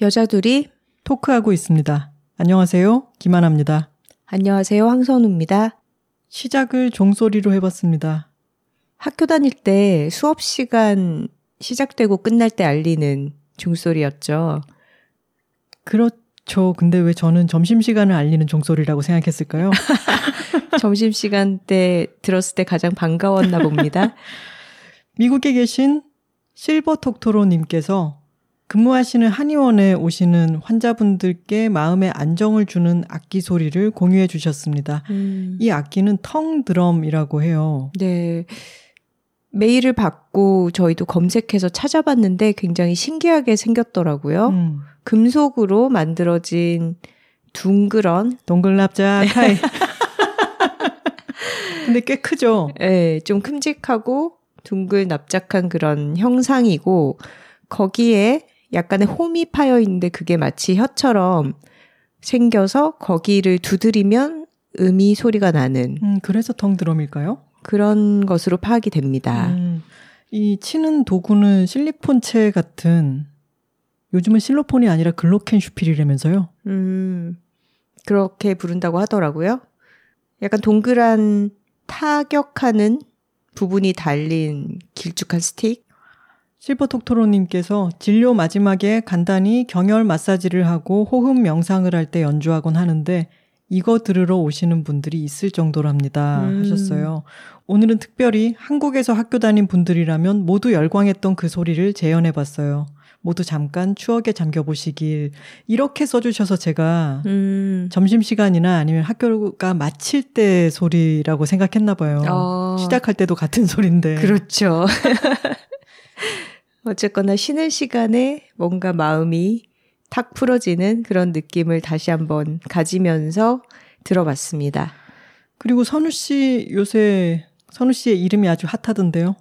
여자 둘이 토크하고 있습니다. 안녕하세요. 김하나입니다. 안녕하세요. 황선우입니다. 시작을 종소리로 해봤습니다. 학교 다닐 때 수업 시간 시작되고 끝날 때 알리는 종소리였죠. 그렇죠. 근데 왜 저는 점심시간을 알리는 종소리라고 생각했을까요? 점심시간 때 들었을 때 가장 반가웠나 봅니다. 미국에 계신 실버톡토로님께서 근무하시는 한의원에 오시는 환자분들께 마음의 안정을 주는 악기 소리를 공유해 주셨습니다. 음. 이 악기는 텅 드럼이라고 해요. 네. 메일을 받고 저희도 검색해서 찾아봤는데 굉장히 신기하게 생겼더라고요. 음. 금속으로 만들어진 둥그런 동글납작하이. 근데 꽤 크죠? 네, 좀 큼직하고 둥글 납작한 그런 형상이고 거기에 약간의 홈이 파여 있는데 그게 마치 혀처럼 생겨서 거기를 두드리면 음이 소리가 나는. 음, 그래서 텅드럼일까요? 그런 것으로 파악이 됩니다. 음, 이 치는 도구는 실리폰체 같은 요즘은 실로폰이 아니라 글로켄 슈필이라면서요? 음, 그렇게 부른다고 하더라고요. 약간 동그란 타격하는 부분이 달린 길쭉한 스틱? 실버톡토로님께서 진료 마지막에 간단히 경혈 마사지를 하고 호흡 명상을 할 때 연주하곤 하는데 이거 들으러 오시는 분들이 있을 정도랍니다. 음. 하셨어요. 오늘은 특별히 한국에서 학교 다닌 분들이라면 모두 열광했던 그 소리를 재현해 봤어요. 모두 잠깐 추억에 잠겨 보시길 이렇게 써주셔서 제가 음. 점심 시간이나 아니면 학교가 마칠 때 소리라고 생각했나 봐요. 어. 시작할 때도 같은 소리인데. 그렇죠. 어쨌거나 쉬는 시간에 뭔가 마음이 탁 풀어지는 그런 느낌을 다시 한번 가지면서 들어봤습니다. 그리고 선우 씨 요새 선우 씨의 이름이 아주 핫하던데요.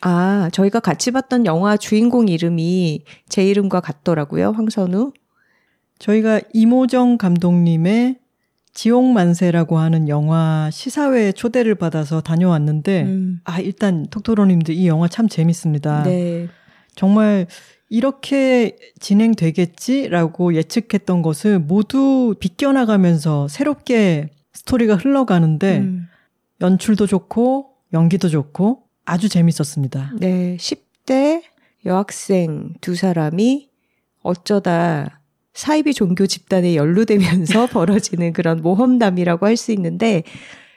아, 저희가 같이 봤던 영화 주인공 이름이 제 이름과 같더라고요. 황선우. 저희가 이모정 감독님의 지옥만세라고 하는 영화 시사회에 초대를 받아서 다녀왔는데, 음. 아, 일단 톡토로님들 이 영화 참 재밌습니다. 네. 정말 이렇게 진행되겠지라고 예측했던 것을 모두 비껴나가면서 새롭게 스토리가 흘러가는데 음. 연출도 좋고 연기도 좋고 아주 재밌었습니다. 네, 10대 여학생 두 사람이 어쩌다 사이비 종교 집단에 연루되면서 벌어지는 그런 모험담이라고 할 수 있는데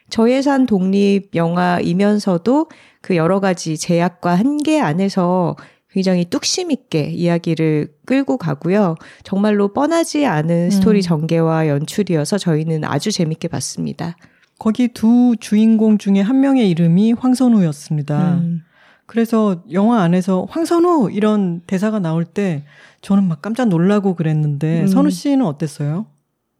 저예산 독립 영화이면서도 그 여러 가지 제약과 한계 안에서 굉장히 뚝심 있게 이야기를 끌고 가고요. 정말로 뻔하지 않은 스토리 음. 전개와 연출이어서 저희는 아주 재밌게 봤습니다. 거기 두 주인공 중에 한 명의 이름이 황선우였습니다. 음. 그래서 영화 안에서 황선우 이런 대사가 나올 때 저는 막 깜짝 놀라고 그랬는데 음. 선우 씨는 어땠어요?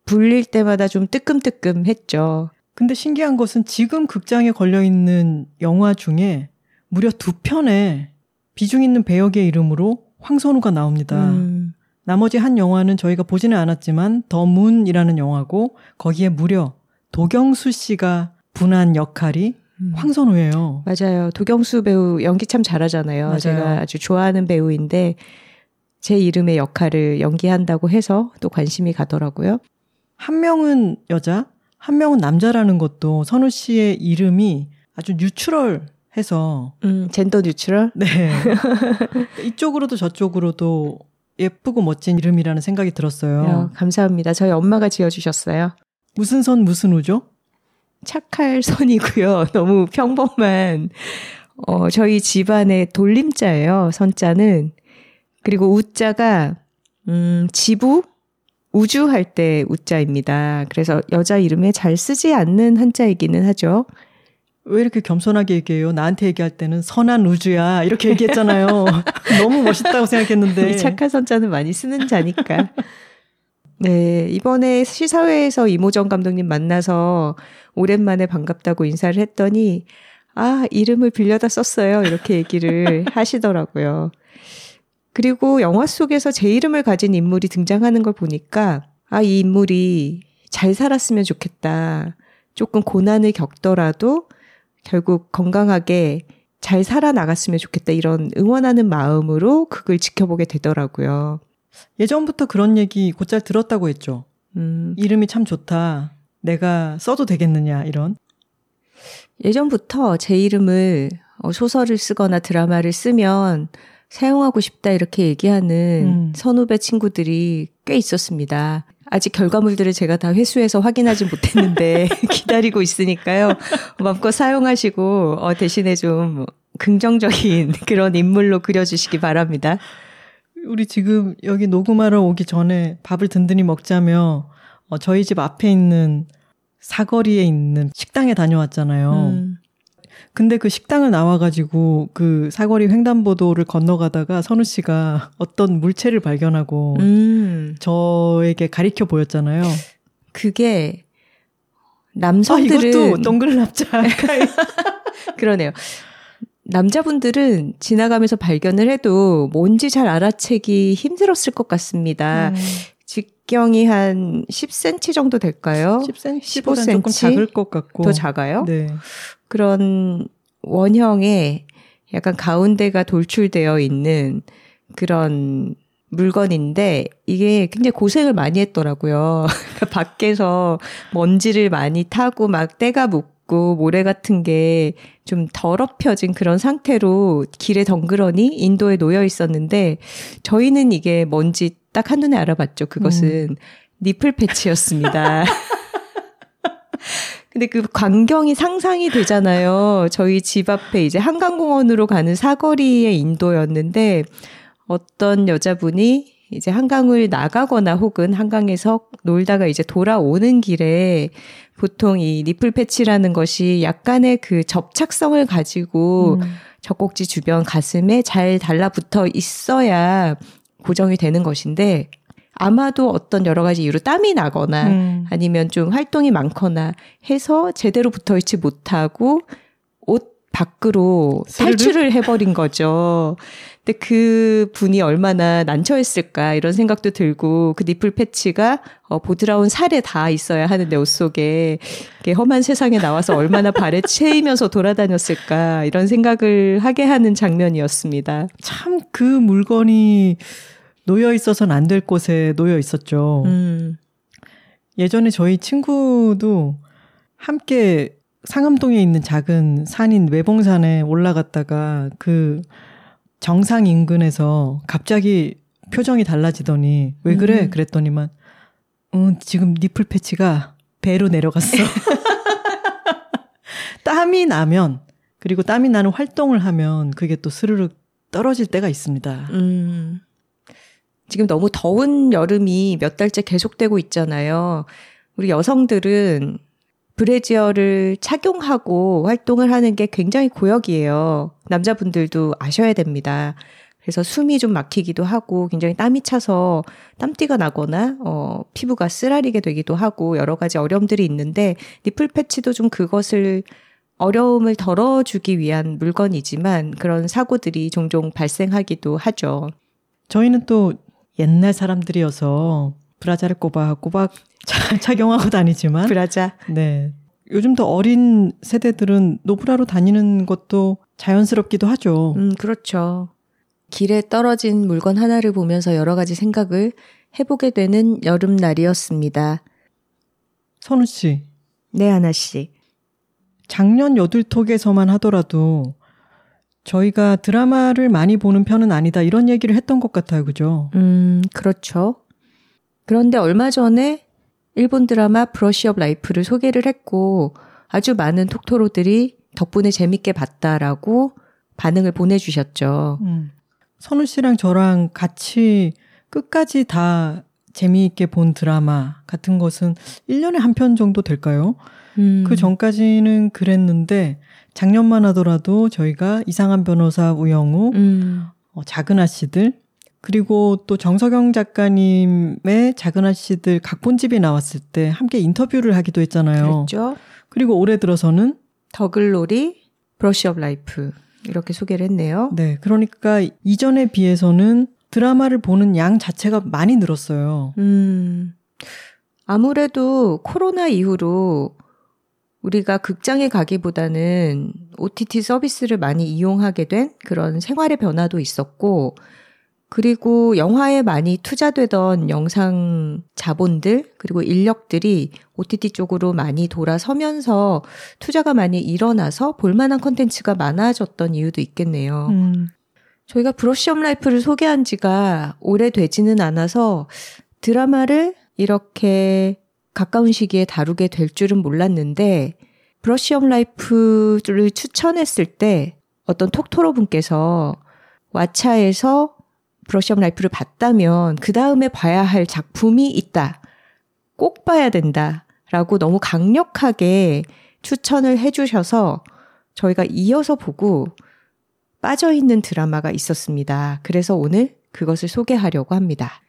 불릴 때마다 좀 뜨끔뜨끔 했죠. 근데 신기한 것은 지금 극장에 걸려 있는 영화 중에 무려 두 편에 비중 있는 배역의 이름으로 황선우가 나옵니다. 음. 나머지 한 영화는 저희가 보지는 않았지만 더 문이라는 영화고 거기에 무려 도경수 씨가 분한 역할이 음. 황선우예요. 맞아요. 도경수 배우 연기 참 잘하잖아요. 맞아요. 제가 아주 좋아하는 배우인데 제 이름의 역할을 연기한다고 해서 또 관심이 가더라고요. 한 명은 여자, 한 명은 남자라는 것도 선우 씨의 이름이 아주 뉴트럴 해서 음, 젠더 뉴트럴? 네. 이쪽으로도 저쪽으로도 예쁘고 멋진 이름이라는 생각이 들었어요. 야, 감사합니다. 저희 엄마가 지어 주셨어요. 무슨 선 무슨 우죠? 착할 선이고요. 너무 평범한 어, 저희 집안의 돌림자예요. 선자는 그리고 우자가 음, 지부 우주할 때 우자입니다. 그래서 여자 이름에 잘 쓰지 않는 한자이기는 하죠. 왜 이렇게 겸손하게 얘기해요? 나한테 얘기할 때는 선한 우주야 이렇게 얘기했잖아요. 너무 멋있다고 생각했는데. 이 착한 선자는 많이 쓰는 자니까. 네, 이번에 시사회에서 이모정 감독님 만나서 오랜만에 반갑다고 인사를 했더니 아, 이름을 빌려다 썼어요. 이렇게 얘기를 하시더라고요. 그리고 영화 속에서 제 이름을 가진 인물이 등장하는 걸 보니까 아, 이 인물이 잘 살았으면 좋겠다. 조금 고난을 겪더라도 결국 건강하게 잘 살아나갔으면 좋겠다. 이런 응원하는 마음으로 그걸 지켜보게 되더라고요. 예전부터 그런 얘기 곧잘 들었다고 했죠. 음. 이름이 참 좋다. 내가 써도 되겠느냐, 이런. 예전부터 제 이름을 어, 소설을 쓰거나 드라마를 쓰면 사용하고 싶다 이렇게 얘기하는 음. 선후배 친구들이 꽤 있었습니다. 아직 결과물들을 제가 다 회수해서 확인하지 못했는데 기다리고 있으니까요. 마음껏 사용하시고 어, 대신에 좀 긍정적인 그런 인물로 그려주시기 바랍니다. 우리 지금 여기 녹음하러 오기 전에 밥을 든든히 먹자며 어, 저희 집 앞에 있는 사거리에 있는 식당에 다녀왔잖아요. 음. 근데 그 식당을 나와가지고 그 사거리 횡단보도를 건너가다가 선우 씨가 어떤 물체를 발견하고 음. 저에게 가리켜 보였잖아요. 그게 남성들은 아, 이것도 동글 납작 그러네요. 남자분들은 지나가면서 발견을 해도 뭔지 잘 알아채기 힘들었을 것 같습니다. 음. 직경이 한 10cm 정도 될까요? 10cm, 15cm 조금 작을 것 같고 더 작아요? 네. 그런 원형의 약간 가운데가 돌출되어 있는 그런 물건인데 이게 굉장히 고생을 많이 했더라고요. 그러니까 밖에서 먼지를 많이 타고 막 때가 묻고 모래 같은 게 좀 더럽혀진 그런 상태로 길에 덩그러니 인도에 놓여 있었는데 저희는 이게 뭔지 딱 한눈에 알아봤죠. 그것은 음. 니플 패치였습니다. 근데 그 광경이 상상이 되잖아요. 저희 집 앞에 이제 한강공원으로 가는 사거리의 인도였는데 어떤 여자분이 이제 한강을 나가거나 혹은 한강에서 놀다가 이제 돌아오는 길에 보통 이 니플 패치라는 것이 약간의 그 접착성을 가지고 음. 젖꼭지 주변 가슴에 잘 달라붙어 있어야 고정이 되는 것인데 아마도 어떤 여러 가지 이유로 땀이 나거나 음. 아니면 좀 활동이 많거나 해서 제대로 붙어 있지 못하고 옷 밖으로 스르르? 탈출을 해버린 거죠. 근데 그 분이 얼마나 난처했을까 이런 생각도 들고 그 니플 패치가 어, 보드라운 살에 다 있어야 하는데 옷 속에 험한 세상에 나와서 얼마나 발에 채이면서 돌아다녔을까 이런 생각을 하게 하는 장면이었습니다. 참 그 물건이 놓여 있어서는 안 될 곳에 놓여 있었죠. 음. 예전에 저희 친구도 함께 상암동에 있는 작은 산인 외봉산에 올라갔다가 그 정상 인근에서 갑자기 표정이 달라지더니 왜 그래? 음. 그랬더니만 응, 지금 니플 패치가 배로 내려갔어. 땀이 나면 그리고 땀이 나는 활동을 하면 그게 또 스르륵 떨어질 때가 있습니다. 음. 지금 너무 더운 여름이 몇 달째 계속되고 있잖아요. 우리 여성들은 브래지어를 착용하고 활동을 하는 게 굉장히 고역이에요. 남자분들도 아셔야 됩니다. 그래서 숨이 좀 막히기도 하고 굉장히 땀이 차서 땀띠가 나거나 어 피부가 쓰라리게 되기도 하고 여러 가지 어려움들이 있는데 니플 패치도 좀 그것을 어려움을 덜어주기 위한 물건이지만 그런 사고들이 종종 발생하기도 하죠. 저희는 또 옛날 사람들이어서 브라자를 꼬박꼬박 착용하고 다니지만 브라자. 네. 요즘 더 어린 세대들은 노브라로 다니는 것도 자연스럽기도 하죠. 음, 그렇죠. 길에 떨어진 물건 하나를 보면서 여러 가지 생각을 해보게 되는 여름날이었습니다. 선우 씨, 네, 하나 씨. 작년 여둘톡에서만 하더라도 저희가 드라마를 많이 보는 편은 아니다 이런 얘기를 했던 것 같아요. 그죠? 음, 그렇죠. 그런데 얼마 전에 일본 드라마 브러쉬 업 라이프를 소개를 했고 아주 많은 톡토로들이 덕분에 재밌게 봤다라고 반응을 보내주셨죠. 음. 선우 씨랑 저랑 같이 끝까지 다 재미있게 본 드라마 같은 것은 1년에 한 편 정도 될까요? 음. 그 전까지는 그랬는데 작년만 하더라도 저희가 이상한 변호사 우영우, 음. 어, 작은 아씨들 그리고 또 정석영 작가님의 작은 아씨들 각본집이 나왔을 때 함께 인터뷰를 하기도 했잖아요. 그랬죠. 그리고 올해 들어서는 더글로리, 브러쉬 업 라이프 이렇게 소개를 했네요. 네, 그러니까 이전에 비해서는 드라마를 보는 양 자체가 많이 늘었어요. 음. 아무래도 코로나 이후로 우리가 극장에 가기보다는 OTT 서비스를 많이 이용하게 된 그런 생활의 변화도 있었고, 그리고 영화에 많이 투자되던 영상 자본들, 그리고 인력들이 OTT 쪽으로 많이 돌아서면서 투자가 많이 일어나서 볼만한 컨텐츠가 많아졌던 이유도 있겠네요. 음, 저희가 브러쉬업 라이프를 소개한 지가 오래되지는 않아서 드라마를 이렇게 가까운 시기에 다루게 될 줄은 몰랐는데 브러쉬 업 라이프를 추천했을 때 어떤 톡토로 분께서 왓챠에서 브러쉬 업 라이프를 봤다면 그 다음에 봐야 할 작품이 있다. 꼭 봐야 된다. 라고 너무 강력하게 추천을 해주셔서 저희가 이어서 보고 빠져있는 드라마가 있었습니다. 그래서 오늘 그것을 소개하려고 합니다.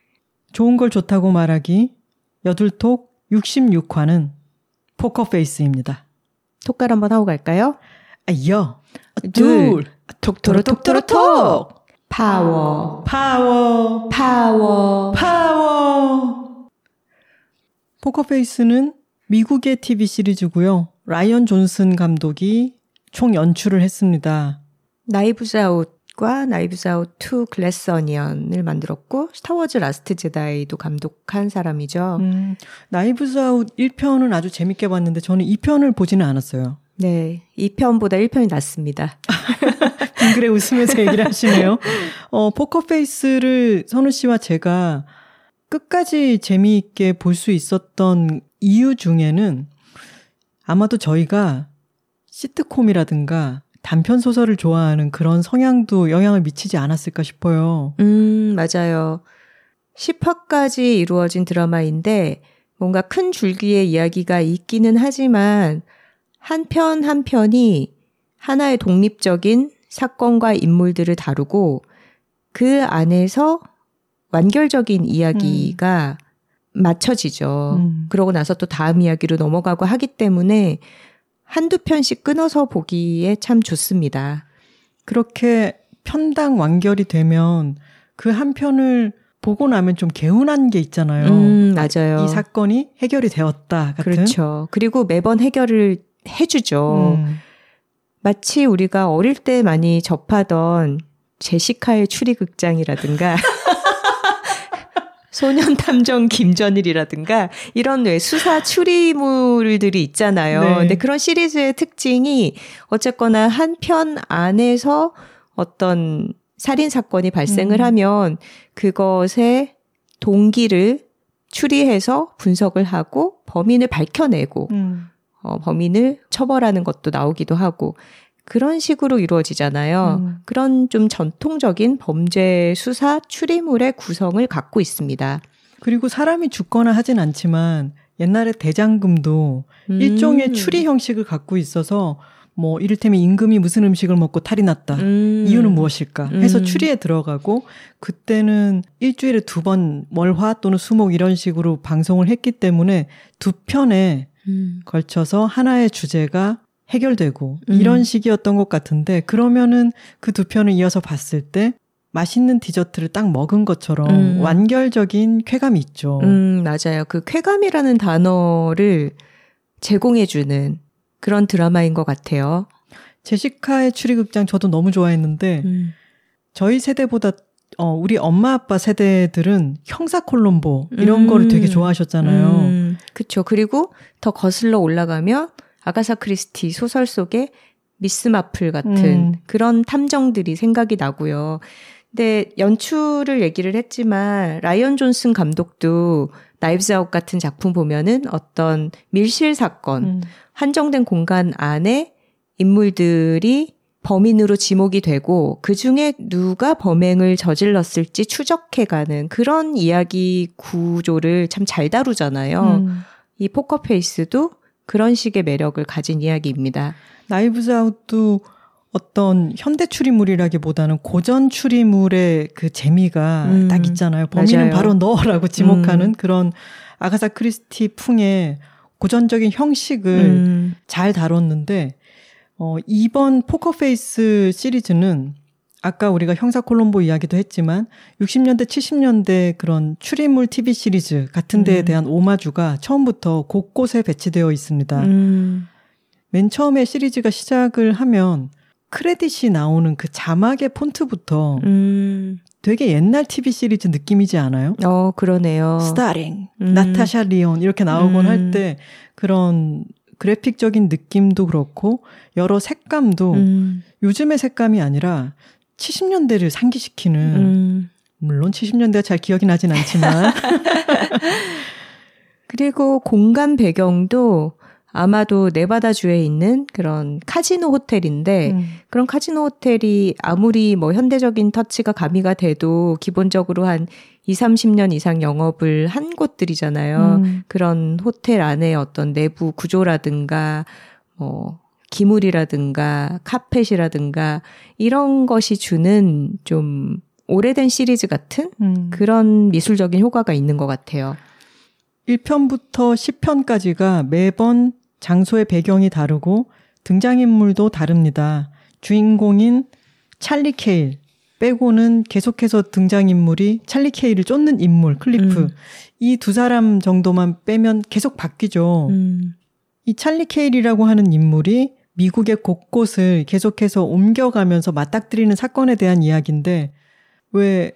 좋은 걸 좋다고 말하기 여둘톡 66화는 포커페이스입니다. 톡갈 한번 하고 갈까요? 아 여둘, 톡토로 톡토로 톡 파워, 파워 파워. 파워 포커페이스는 미국의 TV 시리즈고요. 라이언 존슨 감독이 총 연출을 했습니다. 나이브즈 아웃 과 나이브즈 아웃 2 글래스 어니언을 만들었고 스타워즈 라스트 제다이도 감독한 사람이죠. 음, 나이브즈 아웃 1편은 아주 재밌게 봤는데 저는 2편을 보지는 않았어요. 네. 2편보다 1편이 낫습니다. 빙그레 웃으면서 얘기를 하시네요. 어, 포커페이스를 선우 씨와 제가 끝까지 재미있게 볼 수 있었던 이유 중에는 아마도 저희가 시트콤이라든가 단편 소설을 좋아하는 그런 성향도 영향을 미치지 않았을까 싶어요. 음, 맞아요. 10화까지 이루어진 드라마인데 뭔가 큰 줄기의 이야기가 있기는 하지만 한 편 한 편이 하나의 독립적인 사건과 인물들을 다루고 그 안에서 완결적인 이야기가 맞춰지죠. 음. 그러고 나서 또 다음 이야기로 넘어가고 하기 때문에 한두 편씩 끊어서 보기에 참 좋습니다. 그렇게 편당 완결이 되면 그 한 편을 보고 나면 좀 개운한 게 있잖아요. 음, 맞아요. 이 사건이 해결이 되었다 같은. 그렇죠. 그리고 매번 해결을 해주죠. 음. 마치 우리가 어릴 때 많이 접하던 제시카의 추리극장이라든가 소년 탐정 김전일이라든가 이런 왜 수사 추리물들이 있잖아요. 네. 근데 그런 시리즈의 특징이 어쨌거나 한 편 안에서 어떤 살인 사건이 발생을 음. 하면 그것의 동기를 추리해서 분석을 하고 범인을 밝혀내고 음. 어, 범인을 처벌하는 것도 나오기도 하고 그런 식으로 이루어지잖아요. 음. 그런 좀 전통적인 범죄 수사 추리물의 구성을 갖고 있습니다. 그리고 사람이 죽거나 하진 않지만 옛날에 대장금도 음. 일종의 추리 형식을 갖고 있어서 뭐 이를테면 임금이 무슨 음식을 먹고 탈이 났다. 음. 이유는 무엇일까 해서 음. 추리에 들어가고 그때는 일주일에 두 번 월화 또는 수목 이런 식으로 방송을 했기 때문에 두 편에 음. 걸쳐서 하나의 주제가 해결되고 음. 이런 식이었던 것 같은데 그러면은 그 두 편을 이어서 봤을 때 맛있는 디저트를 딱 먹은 것처럼 음. 완결적인 쾌감이 있죠. 음, 맞아요. 그 쾌감이라는 단어를 제공해주는 그런 드라마인 것 같아요. 제시카의 추리극장 저도 너무 좋아했는데 음. 저희 세대보다 어, 우리 엄마 아빠 세대들은 형사 콜롬보 이런 음. 거를 되게 좋아하셨잖아요. 음. 그쵸. 그리고 더 거슬러 올라가면 아가사 크리스티 소설 속에 미스 마플 같은 음. 그런 탐정들이 생각이 나고요. 근데 연출을 얘기를 했지만 라이언 존슨 감독도 나이브스 아웃 같은 작품 보면은 어떤 밀실 사건, 음. 한정된 공간 안에 인물들이 범인으로 지목이 되고 그 중에 누가 범행을 저질렀을지 추적해가는 그런 이야기 구조를 참 잘 다루잖아요. 음. 이 포커페이스도 그런 식의 매력을 가진 이야기입니다. 나이브즈 아웃도 어떤 현대 추리물이라기보다는 고전 추리물의 그 재미가 음, 딱 있잖아요. 범인은 맞아요. 바로 너라고 지목하는 음. 그런 아가사 크리스티 풍의 고전적인 형식을 음. 잘 다뤘는데 어 이번 포커페이스 시리즈는 아까 우리가 형사 콜롬보 이야기도 했지만 60년대 70년대 그런 추리물 TV 시리즈 같은 데에 음. 대한 오마주가 처음부터 곳곳에 배치되어 있습니다. 음. 맨 처음에 시리즈가 시작을 하면 크레딧이 나오는 그 자막의 폰트부터 음. 되게 옛날 TV 시리즈 느낌이지 않아요? 어, 그러네요. Starring, 음. 나타샤 리온 이렇게 나오곤 음. 할때 그런 그래픽적인 느낌도 그렇고 여러 색감도 음. 요즘의 색감이 아니라 70년대를 상기시키는 음. 물론 70년대가 잘 기억이 나진 않지만 그리고 공간 배경도 아마도 네바다주에 있는 그런 카지노 호텔인데 음. 그런 카지노 호텔이 아무리 뭐 현대적인 터치가 가미가 돼도 기본적으로 한 2, 30년 이상 영업을 한 곳들이잖아요. 음. 그런 호텔 안에 어떤 내부 구조라든가 뭐 기물이라든가 카펫이라든가 이런 것이 주는 좀 오래된 시리즈 같은 음. 그런 미술적인 효과가 있는 것 같아요. 1편부터 10편까지가 매번 장소의 배경이 다르고 등장인물도 다릅니다. 주인공인 찰리 케일 빼고는 계속해서 등장인물이 찰리 케일을 쫓는 인물 클리프 음. 이 두 사람 정도만 빼면 계속 바뀌죠. 음. 이 찰리 케일이라고 하는 인물이 미국의 곳곳을 계속해서 옮겨가면서 맞닥뜨리는 사건에 대한 이야기인데 왜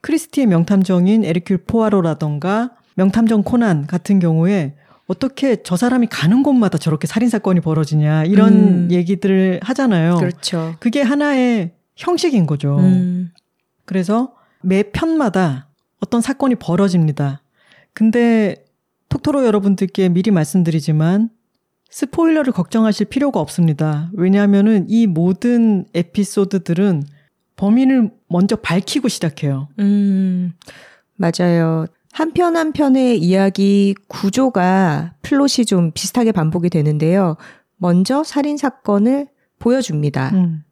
크리스티의 명탐정인 에르큘 포아로라던가 명탐정 코난 같은 경우에 어떻게 저 사람이 가는 곳마다 저렇게 살인 사건이 벌어지냐, 이런 음. 얘기들을 하잖아요. 그렇죠. 그게 하나의 형식인 거죠. 음. 그래서 매 편마다 어떤 사건이 벌어집니다. 근데 톡토로 여러분들께 미리 말씀드리지만 스포일러를 걱정하실 필요가 없습니다. 왜냐하면은 이 모든 에피소드들은 범인을 먼저 밝히고 시작해요. 음, 맞아요. 한편 한 편의 이야기 구조가 플롯이 좀 비슷하게 반복이 되는데요. 먼저 살인 사건을 보여줍니다. 음.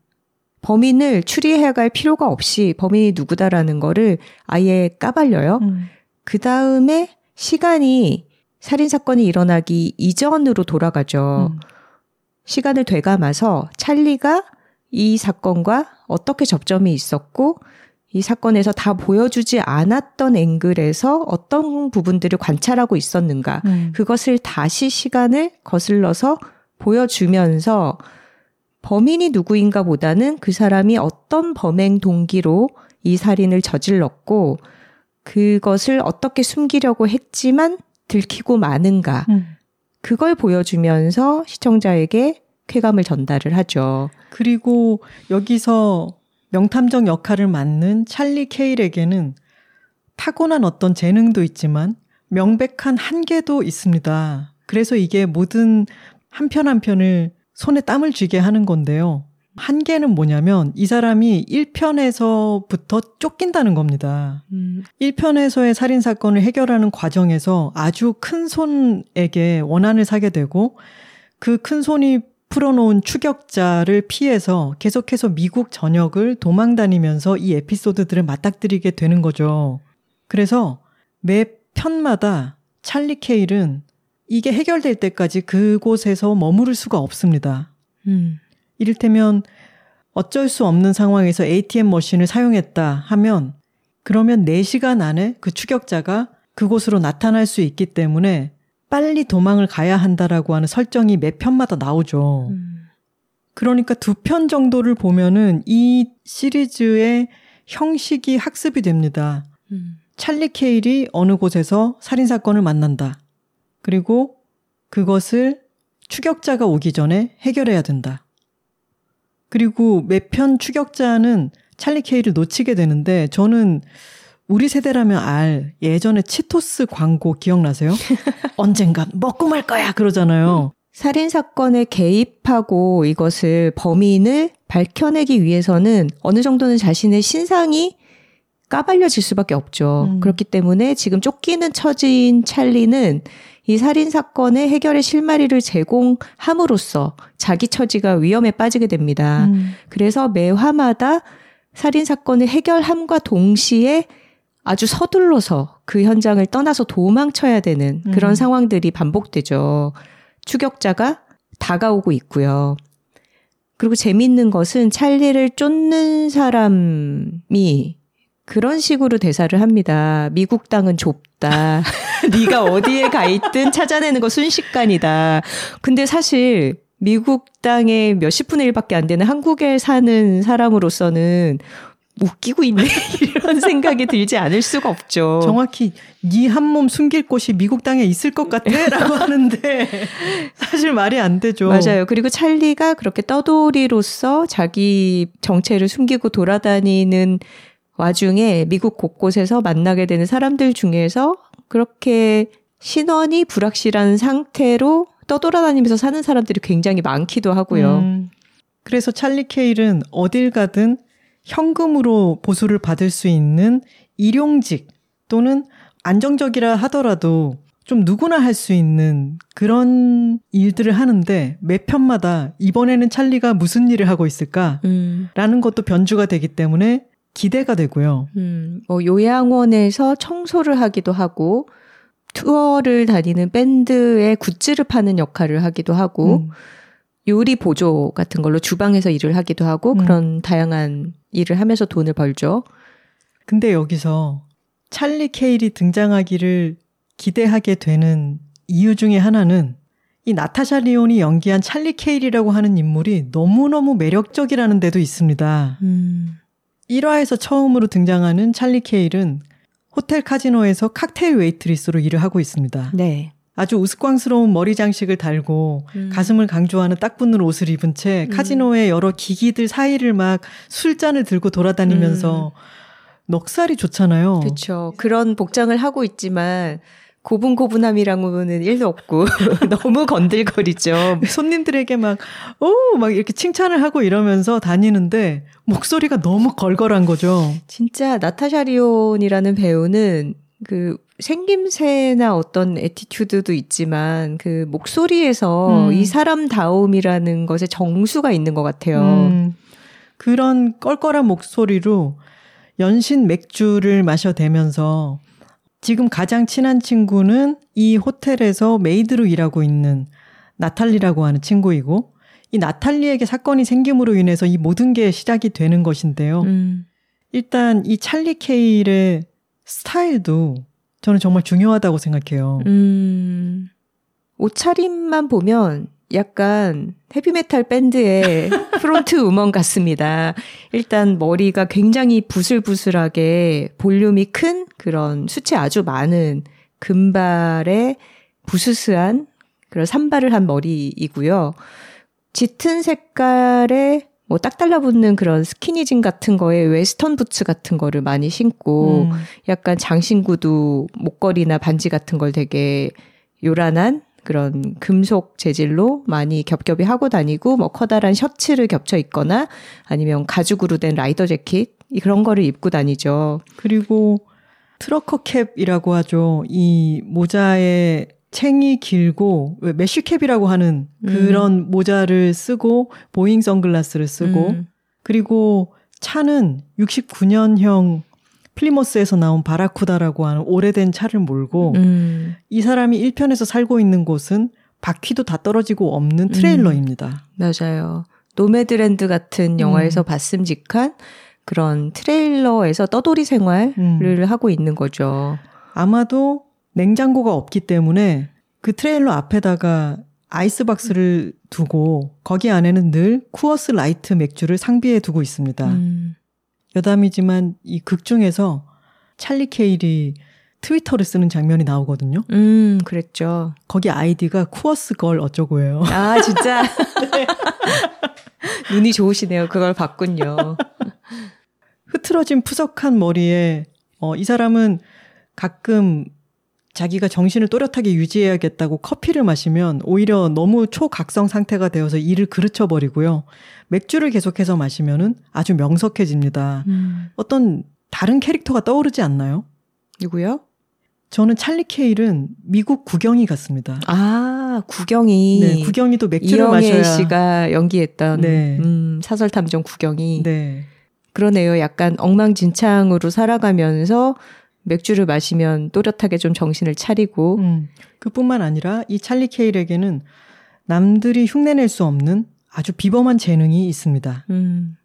범인을 추리해야 갈 필요가 없이 범인이 누구다라는 거를 아예 까발려요. 음. 그 다음에 시간이 살인 사건이 일어나기 이전으로 돌아가죠. 음. 시간을 되감아서 찰리가 이 사건과 어떻게 접점이 있었고 이 사건에서 다 보여주지 않았던 앵글에서 어떤 부분들을 관찰하고 있었는가. 음. 그것을 다시 시간을 거슬러서 보여주면서 범인이 누구인가 보다는 그 사람이 어떤 범행 동기로 이 살인을 저질렀고 그것을 어떻게 숨기려고 했지만 들키고 마는가. 음. 그걸 보여주면서 시청자에게 쾌감을 전달을 하죠. 그리고 여기서 명탐정 역할을 맡는 찰리 케일에게는 타고난 어떤 재능도 있지만 명백한 한계도 있습니다. 그래서 이게 모든 한 편 한 편을 손에 땀을 쥐게 하는 건데요. 한계는 뭐냐면 이 사람이 1편에서부터 쫓긴다는 겁니다. 음. 1편에서의 살인 사건을 해결하는 과정에서 아주 큰 손에게 원한을 사게 되고 그 큰 손이 풀어놓은 추격자를 피해서 계속해서 미국 전역을 도망 다니면서 이 에피소드들을 맞닥뜨리게 되는 거죠. 그래서 매 편마다 찰리 케일은 이게 해결될 때까지 그곳에서 머무를 수가 없습니다. 음. 이를테면 어쩔 수 없는 상황에서 ATM 머신을 사용했다 하면 그러면 4시간 안에 그 추격자가 그곳으로 나타날 수 있기 때문에 빨리 도망을 가야 한다라고 하는 설정이 매 편마다 나오죠. 음. 그러니까 두 편 정도를 보면은 이 시리즈의 형식이 학습이 됩니다. 음. 찰리 케일이 어느 곳에서 살인 사건을 만난다. 그리고 그것을 추격자가 오기 전에 해결해야 된다. 그리고 매편 추격자는 찰리 케일을 놓치게 되는데 저는 우리 세대라면 알 예전에 치토스 광고 기억나세요? 언젠간 먹고 말 거야 그러잖아요. 살인 사건에 개입하고 이것을 범인을 밝혀내기 위해서는 어느 정도는 자신의 신상이 까발려질 수밖에 없죠. 음. 그렇기 때문에 지금 쫓기는 처지인 찰리는 이 살인 사건의 해결의 실마리를 제공함으로써 자기 처지가 위험에 빠지게 됩니다. 음. 그래서 매 화마다 살인 사건을 해결함과 동시에 아주 서둘러서 그 현장을 떠나서 도망쳐야 되는 그런 음. 상황들이 반복되죠. 추격자가 다가오고 있고요. 그리고 재밌는 것은 찰리를 쫓는 사람이 그런 식으로 대사를 합니다. 미국 땅은 좁다. 네가 어디에 가 있든 찾아내는 거 순식간이다. 근데 사실 미국 땅에 몇십 분의 일밖에 안 되는 한국에 사는 사람으로서는 웃기고 있네 이런 생각이 들지 않을 수가 없죠. 정확히 네 한 몸 숨길 곳이 미국 땅에 있을 것 같아라고 하는데 사실 말이 안 되죠. 맞아요. 그리고 찰리가 그렇게 떠돌이로서 자기 정체를 숨기고 돌아다니는 와중에 미국 곳곳에서 만나게 되는 사람들 중에서 그렇게 신원이 불확실한 상태로 떠돌아다니면서 사는 사람들이 굉장히 많기도 하고요. 음, 그래서 찰리 케일은 어딜 가든 현금으로 보수를 받을 수 있는 일용직 또는 안정적이라 하더라도 좀 누구나 할 수 있는 그런 일들을 하는데 매 편마다 이번에는 찰리가 무슨 일을 하고 있을까? 음, 라는 것도 변주가 되기 때문에 기대가 되고요. 음, 뭐 요양원에서 청소를 하기도 하고 투어를 다니는 밴드의 굿즈를 파는 역할을 하기도 하고 음, 요리 보조 같은 걸로 주방에서 일을 하기도 하고 음. 그런 다양한 일을 하면서 돈을 벌죠. 근데 여기서 찰리 케일이 등장하기를 기대하게 되는 이유 중에 하나는 이 나타샤 리온이 연기한 찰리 케일이라고 하는 인물이 너무너무 매력적이라는 데도 있습니다. 음. 1화에서 처음으로 등장하는 찰리 케일은 호텔 카지노에서 칵테일 웨이트리스로 일을 하고 있습니다. 네. 아주 우스꽝스러운 머리 장식을 달고 음. 가슴을 강조하는 딱 붙는 옷을 입은 채 음. 카지노의 여러 기기들 사이를 막 술잔을 들고 돌아다니면서 넉살이 좋잖아요. 그렇죠. 그런 복장을 하고 있지만 고분고분함이랑은 일도 없고 너무 건들거리죠. 손님들에게 막, 오! 막 이렇게 칭찬을 하고 이러면서 다니는데 목소리가 너무 걸걸한 거죠. 진짜 나타샤 리온이라는 배우는 그 생김새나 어떤 attitude도 있지만 그 목소리에서 음. 이 사람다움이라는 것에 정수가 있는 것 같아요. 음, 그런 걸걸한 목소리로 연신 맥주를 마셔대면서 지금 가장 친한 친구는 이 호텔에서 메이드로 일하고 있는 나탈리라고 하는 친구이고 이 나탈리에게 사건이 생김으로 인해서 이 모든 게 시작이 되는 것인데요. 음. 일단 이 찰리 케일의 스타일도 저는 정말 중요하다고 생각해요. 음, 옷차림만 보면 약간 헤비메탈 밴드의 front woman 같습니다. 일단 머리가 굉장히 부슬부슬하게 볼륨이 큰 그런 숱이 아주 많은 금발의 부스스한 그런 산발을 한 머리이고요. 짙은 색깔의 뭐 딱 달라붙는 그런 스키니진 같은 거에 웨스턴 부츠 같은 거를 많이 신고 음, 약간 장신구도 목걸이나 반지 같은 걸 되게 요란한 그런 금속 재질로 많이 겹겹이 하고 다니고 뭐 커다란 셔츠를 겹쳐 입거나 아니면 가죽으로 된 라이더 재킷 이 그런 거를 입고 다니죠. 그리고 trucker cap이라고 하죠. 이 모자의 챙이 길고 왜 mesh cap이라고 하는 그런 모자를 쓰고 보잉 선글라스를 쓰고 음. 그리고 차는 69년형 플리머스에서 나온 바라쿠다라고 하는 오래된 차를 몰고 음. 이 사람이 1편에서 살고 있는 곳은 바퀴도 다 떨어지고 없는 트레일러입니다. 맞아요. 노매드랜드 같은 영화에서 봤음직한 그런 트레일러에서 떠돌이 생활을 음. 하고 있는 거죠. 아마도 냉장고가 없기 때문에 그 트레일러 앞에다가 아이스박스를 두고 거기 안에는 늘 쿠어스 라이트 맥주를 상비해 두고 있습니다. 음. 여담이지만 이 극 중에서 찰리 케일이 트위터를 쓰는 장면이 나오거든요. 음, 그랬죠. 거기 아이디가 쿠어스 걸 어쩌고예요. 아, 진짜? 네. 눈이 좋으시네요. 그걸 봤군요. 흐트러진 푸석한 머리에 어, 이 사람은 가끔 자기가 정신을 또렷하게 유지해야겠다고 커피를 마시면 오히려 너무 초각성 상태가 되어서 이를 그르쳐 버리고요. 맥주를 계속해서 마시면은 아주 명석해집니다. 음. 어떤 다른 캐릭터가 떠오르지 않나요? 누구요? 저는 찰리 케일은 미국 구경이 같습니다. 아, 구경이. 네, 구경이도 맥주를 마셔야. 씨가 연기했던 네. 음, 사설 탐정 구경이. 네. 그러네요. 약간 엉망진창으로 살아가면서 맥주를 마시면 또렷하게 좀 정신을 차리고. 음, 그뿐만 아니라 이 찰리 케일에게는 남들이 흉내낼 수 없는 아주 비범한 재능이 있습니다. 음.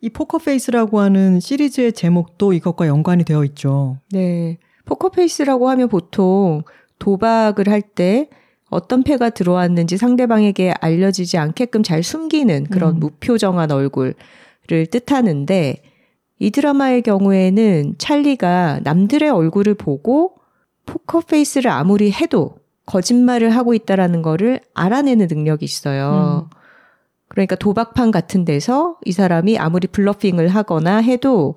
이 포커페이스라고 하는 시리즈의 제목도 이것과 연관이 되어 있죠. 네. 포커페이스라고 하면 보통 도박을 할 때 어떤 패가 들어왔는지 상대방에게 알려지지 않게끔 잘 숨기는 그런 음. 무표정한 얼굴을 뜻하는데 이 드라마의 경우에는 찰리가 남들의 얼굴을 보고 포커페이스를 아무리 해도 거짓말을 하고 있다라는 거를 알아내는 능력이 있어요. 음. 그러니까 도박판 같은 데서 이 사람이 아무리 블러핑을 하거나 해도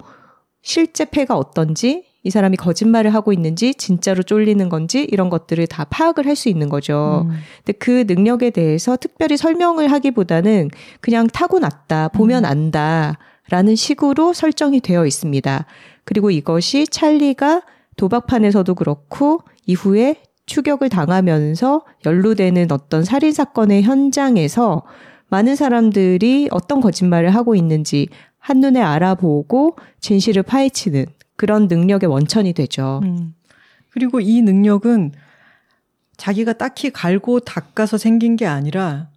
실제 패가 어떤지 이 사람이 거짓말을 하고 있는지 진짜로 쫄리는 건지 이런 것들을 다 파악을 할 수 있는 거죠. 음. 근데 그 능력에 대해서 특별히 설명을 하기보다는 그냥 타고났다, 보면 음. 안다. 라는 식으로 설정이 되어 있습니다. 그리고 이것이 찰리가 도박판에서도 그렇고 이후에 추격을 당하면서 연루되는 어떤 살인 사건의 현장에서 많은 사람들이 어떤 거짓말을 하고 있는지 한눈에 알아보고 진실을 파헤치는 그런 능력의 원천이 되죠. 음. 그리고 이 능력은 자기가 딱히 갈고 닦아서 생긴 게 아니라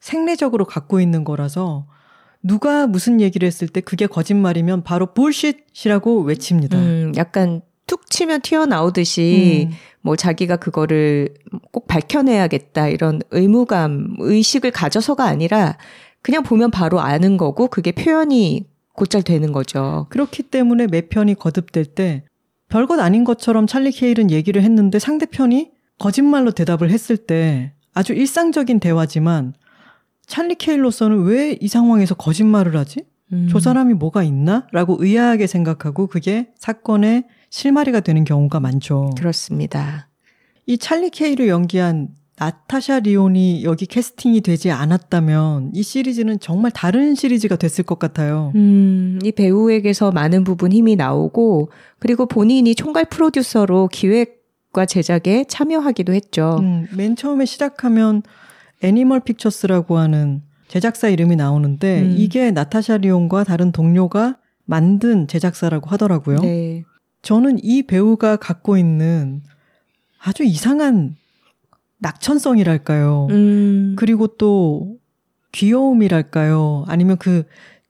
생리적으로 갖고 있는 거라서 누가 무슨 얘기를 했을 때 그게 거짓말이면 바로 볼쉿이라고 외칩니다. 음, 약간 툭 치면 튀어나오듯이 음. 뭐 자기가 그거를 꼭 밝혀내야겠다 이런 의무감, 의식을 가져서가 아니라 그냥 보면 바로 아는 거고 그게 표현이 곧잘 되는 거죠. 그렇기 때문에 매 편이 거듭될 때 별것 아닌 것처럼 찰리 케일은 얘기를 했는데 상대편이 거짓말로 대답을 했을 때 아주 일상적인 대화지만 찰리 케일로서는 왜 이 상황에서 거짓말을 하지? 음. 저 사람이 뭐가 있나? 라고 의아하게 생각하고 그게 사건의 실마리가 되는 경우가 많죠. 그렇습니다. 이 찰리 케일을 연기한 나타샤 리온이 여기 캐스팅이 되지 않았다면 이 시리즈는 정말 다른 시리즈가 됐을 것 같아요. 음, 이 배우에게서 많은 부분 힘이 나오고 그리고 본인이 총괄 프로듀서로 기획과 제작에 참여하기도 했죠. 음, 맨 처음에 시작하면 애니멀 픽처스라고 하는 제작사 이름이 나오는데 음. 이게 나타샤 리온과 다른 동료가 만든 제작사라고 하더라고요. 네. 저는 이 배우가 갖고 있는 아주 이상한 낙천성이랄까요. 음. 그리고 또 귀여움이랄까요. 아니면 그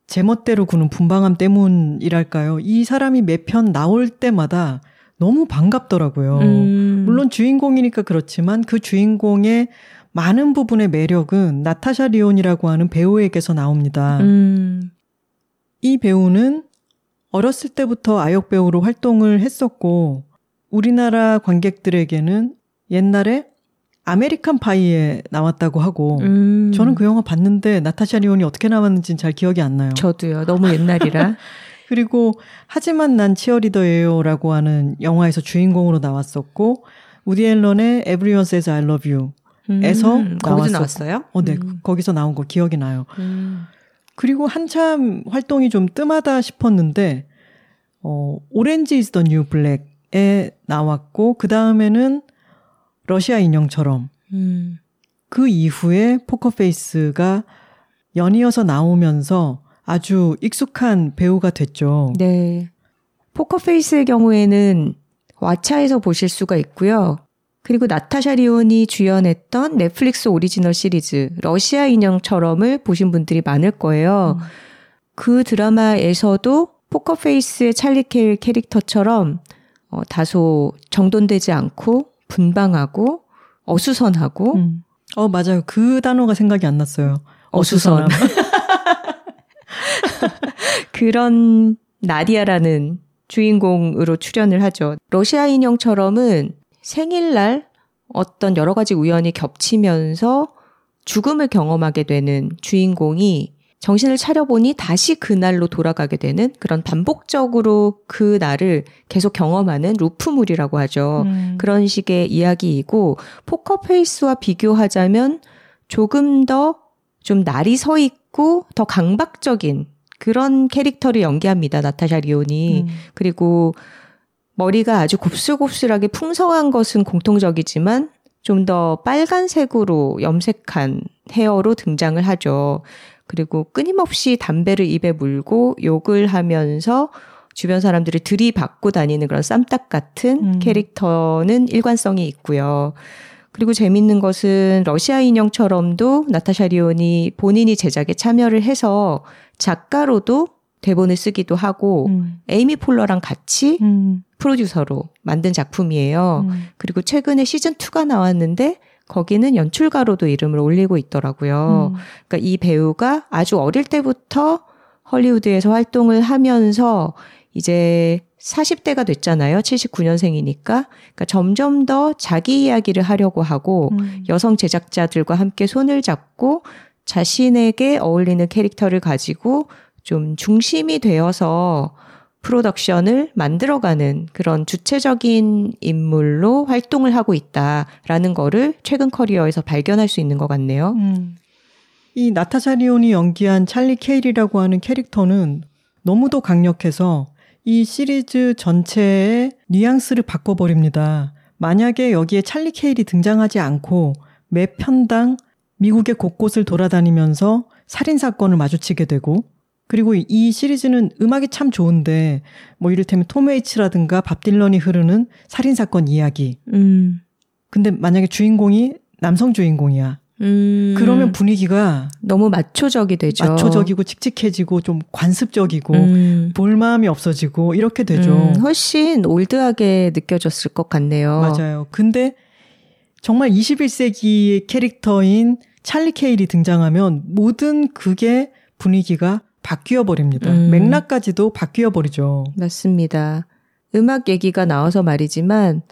제멋대로 구는 분방함 때문이랄까요. 이 사람이 매편 나올 때마다 너무 반갑더라고요. 음. 물론 주인공이니까 그렇지만 그 주인공의 많은 부분의 매력은 나타샤 리온이라고 하는 배우에게서 나옵니다. 음. 이 배우는 어렸을 때부터 아역 배우로 활동을 했었고 우리나라 관객들에게는 옛날에 American Pie에 나왔다고 하고 음. 저는 그 영화 봤는데 나타샤 리온이 어떻게 나왔는지는 잘 기억이 안 나요. 저도요. 너무 옛날이라. 그리고 하지만 난 치어리더예요라고 하는 영화에서 주인공으로 나왔었고 우디 앨런의 Everyone Says I Love You 에 서 음, 거기서 나왔어요? 어, 네. 음. 거기서 나온 거 기억이 나요. 음. 그리고 한참 활동이 좀 뜸하다 싶었는데 어, Orange Is the New Black에 나왔고 그 다음에는 러시아 인형처럼 음. 그 이후에 포커페이스가 연이어서 나오면서 아주 익숙한 배우가 됐죠. 네. 포커페이스의 경우에는 왓챠에서 보실 수가 있고요. 그리고 나타샤 리온이 주연했던 넷플릭스 오리지널 시리즈 러시아 인형처럼을 보신 분들이 많을 거예요. 음. 그 드라마에서도 포커페이스의 찰리 케일 캐릭터처럼 어, 다소 정돈되지 않고 분방하고 어수선하고 음. 어 맞아요 그 단어가 생각이 안 났어요 어수선 그런 나디아라는 주인공으로 출연을 하죠. 러시아 인형처럼은 생일날 어떤 여러 가지 우연이 겹치면서 죽음을 경험하게 되는 주인공이 정신을 차려보니 다시 그날로 돌아가게 되는 그런 반복적으로 그 날을 계속 경험하는 루프물이라고 하죠. 음. 그런 식의 이야기이고 포커페이스와 비교하자면 조금 더 좀 날이 서 있고 더 강박적인 그런 캐릭터를 연기합니다. 나타샤 리온이. 음. 그리고 머리가 아주 곱슬곱슬하게 풍성한 것은 공통적이지만 좀 더 빨간색으로 염색한 헤어로 등장을 하죠. 그리고 끊임없이 담배를 입에 물고 욕을 하면서 주변 사람들을 들이받고 다니는 그런 쌈딱 같은 음. 캐릭터는 일관성이 있고요. 그리고 재밌는 것은 러시아 인형처럼도 나타샤 리온이 본인이 제작에 참여를 해서 작가로도 대본을 쓰기도 하고 음. 에이미 폴러랑 같이 음. 프로듀서로 만든 작품이에요. 음. 그리고 최근에 시즌 2가 나왔는데 거기는 연출가로도 이름을 올리고 있더라고요. 음. 그러니까 이 배우가 아주 어릴 때부터 헐리우드에서 활동을 하면서 이제 40대가 됐잖아요. 79년생이니까. 그러니까 점점 더 자기 이야기를 하려고 하고 음. 여성 제작자들과 함께 손을 잡고 자신에게 어울리는 캐릭터를 가지고 좀 중심이 되어서 프로덕션을 만들어가는 그런 주체적인 인물로 활동을 하고 있다라는 거를 최근 커리어에서 발견할 수 있는 것 같네요. 음. 이 나타샤 리온이 연기한 찰리 케일이라고 하는 캐릭터는 너무도 강력해서 이 시리즈 전체의 뉘앙스를 바꿔버립니다. 만약에 여기에 찰리 케일이 등장하지 않고 매 편당 미국의 곳곳을 돌아다니면서 살인사건을 마주치게 되고 그리고 이 시리즈는 음악이 참 좋은데 뭐 이를테면 톰 웨이츠라든가 밥 딜런이 흐르는 살인 사건 이야기. 음. 근데 만약에 주인공이 남성 주인공이야. 음. 그러면 분위기가 너무 마초적이 되죠. 마초적이고 칙칙해지고 좀 관습적이고 음. 볼 마음이 없어지고 이렇게 되죠. 음, 훨씬 올드하게 느껴졌을 것 같네요. 맞아요. 근데 정말 21세기의 캐릭터인 찰리 케일이 등장하면 모든 그게 분위기가 바뀌어 버립니다. 음. 맥락까지도 바뀌어 버리죠. 맞습니다. 음악 얘기가 나와서 말이지만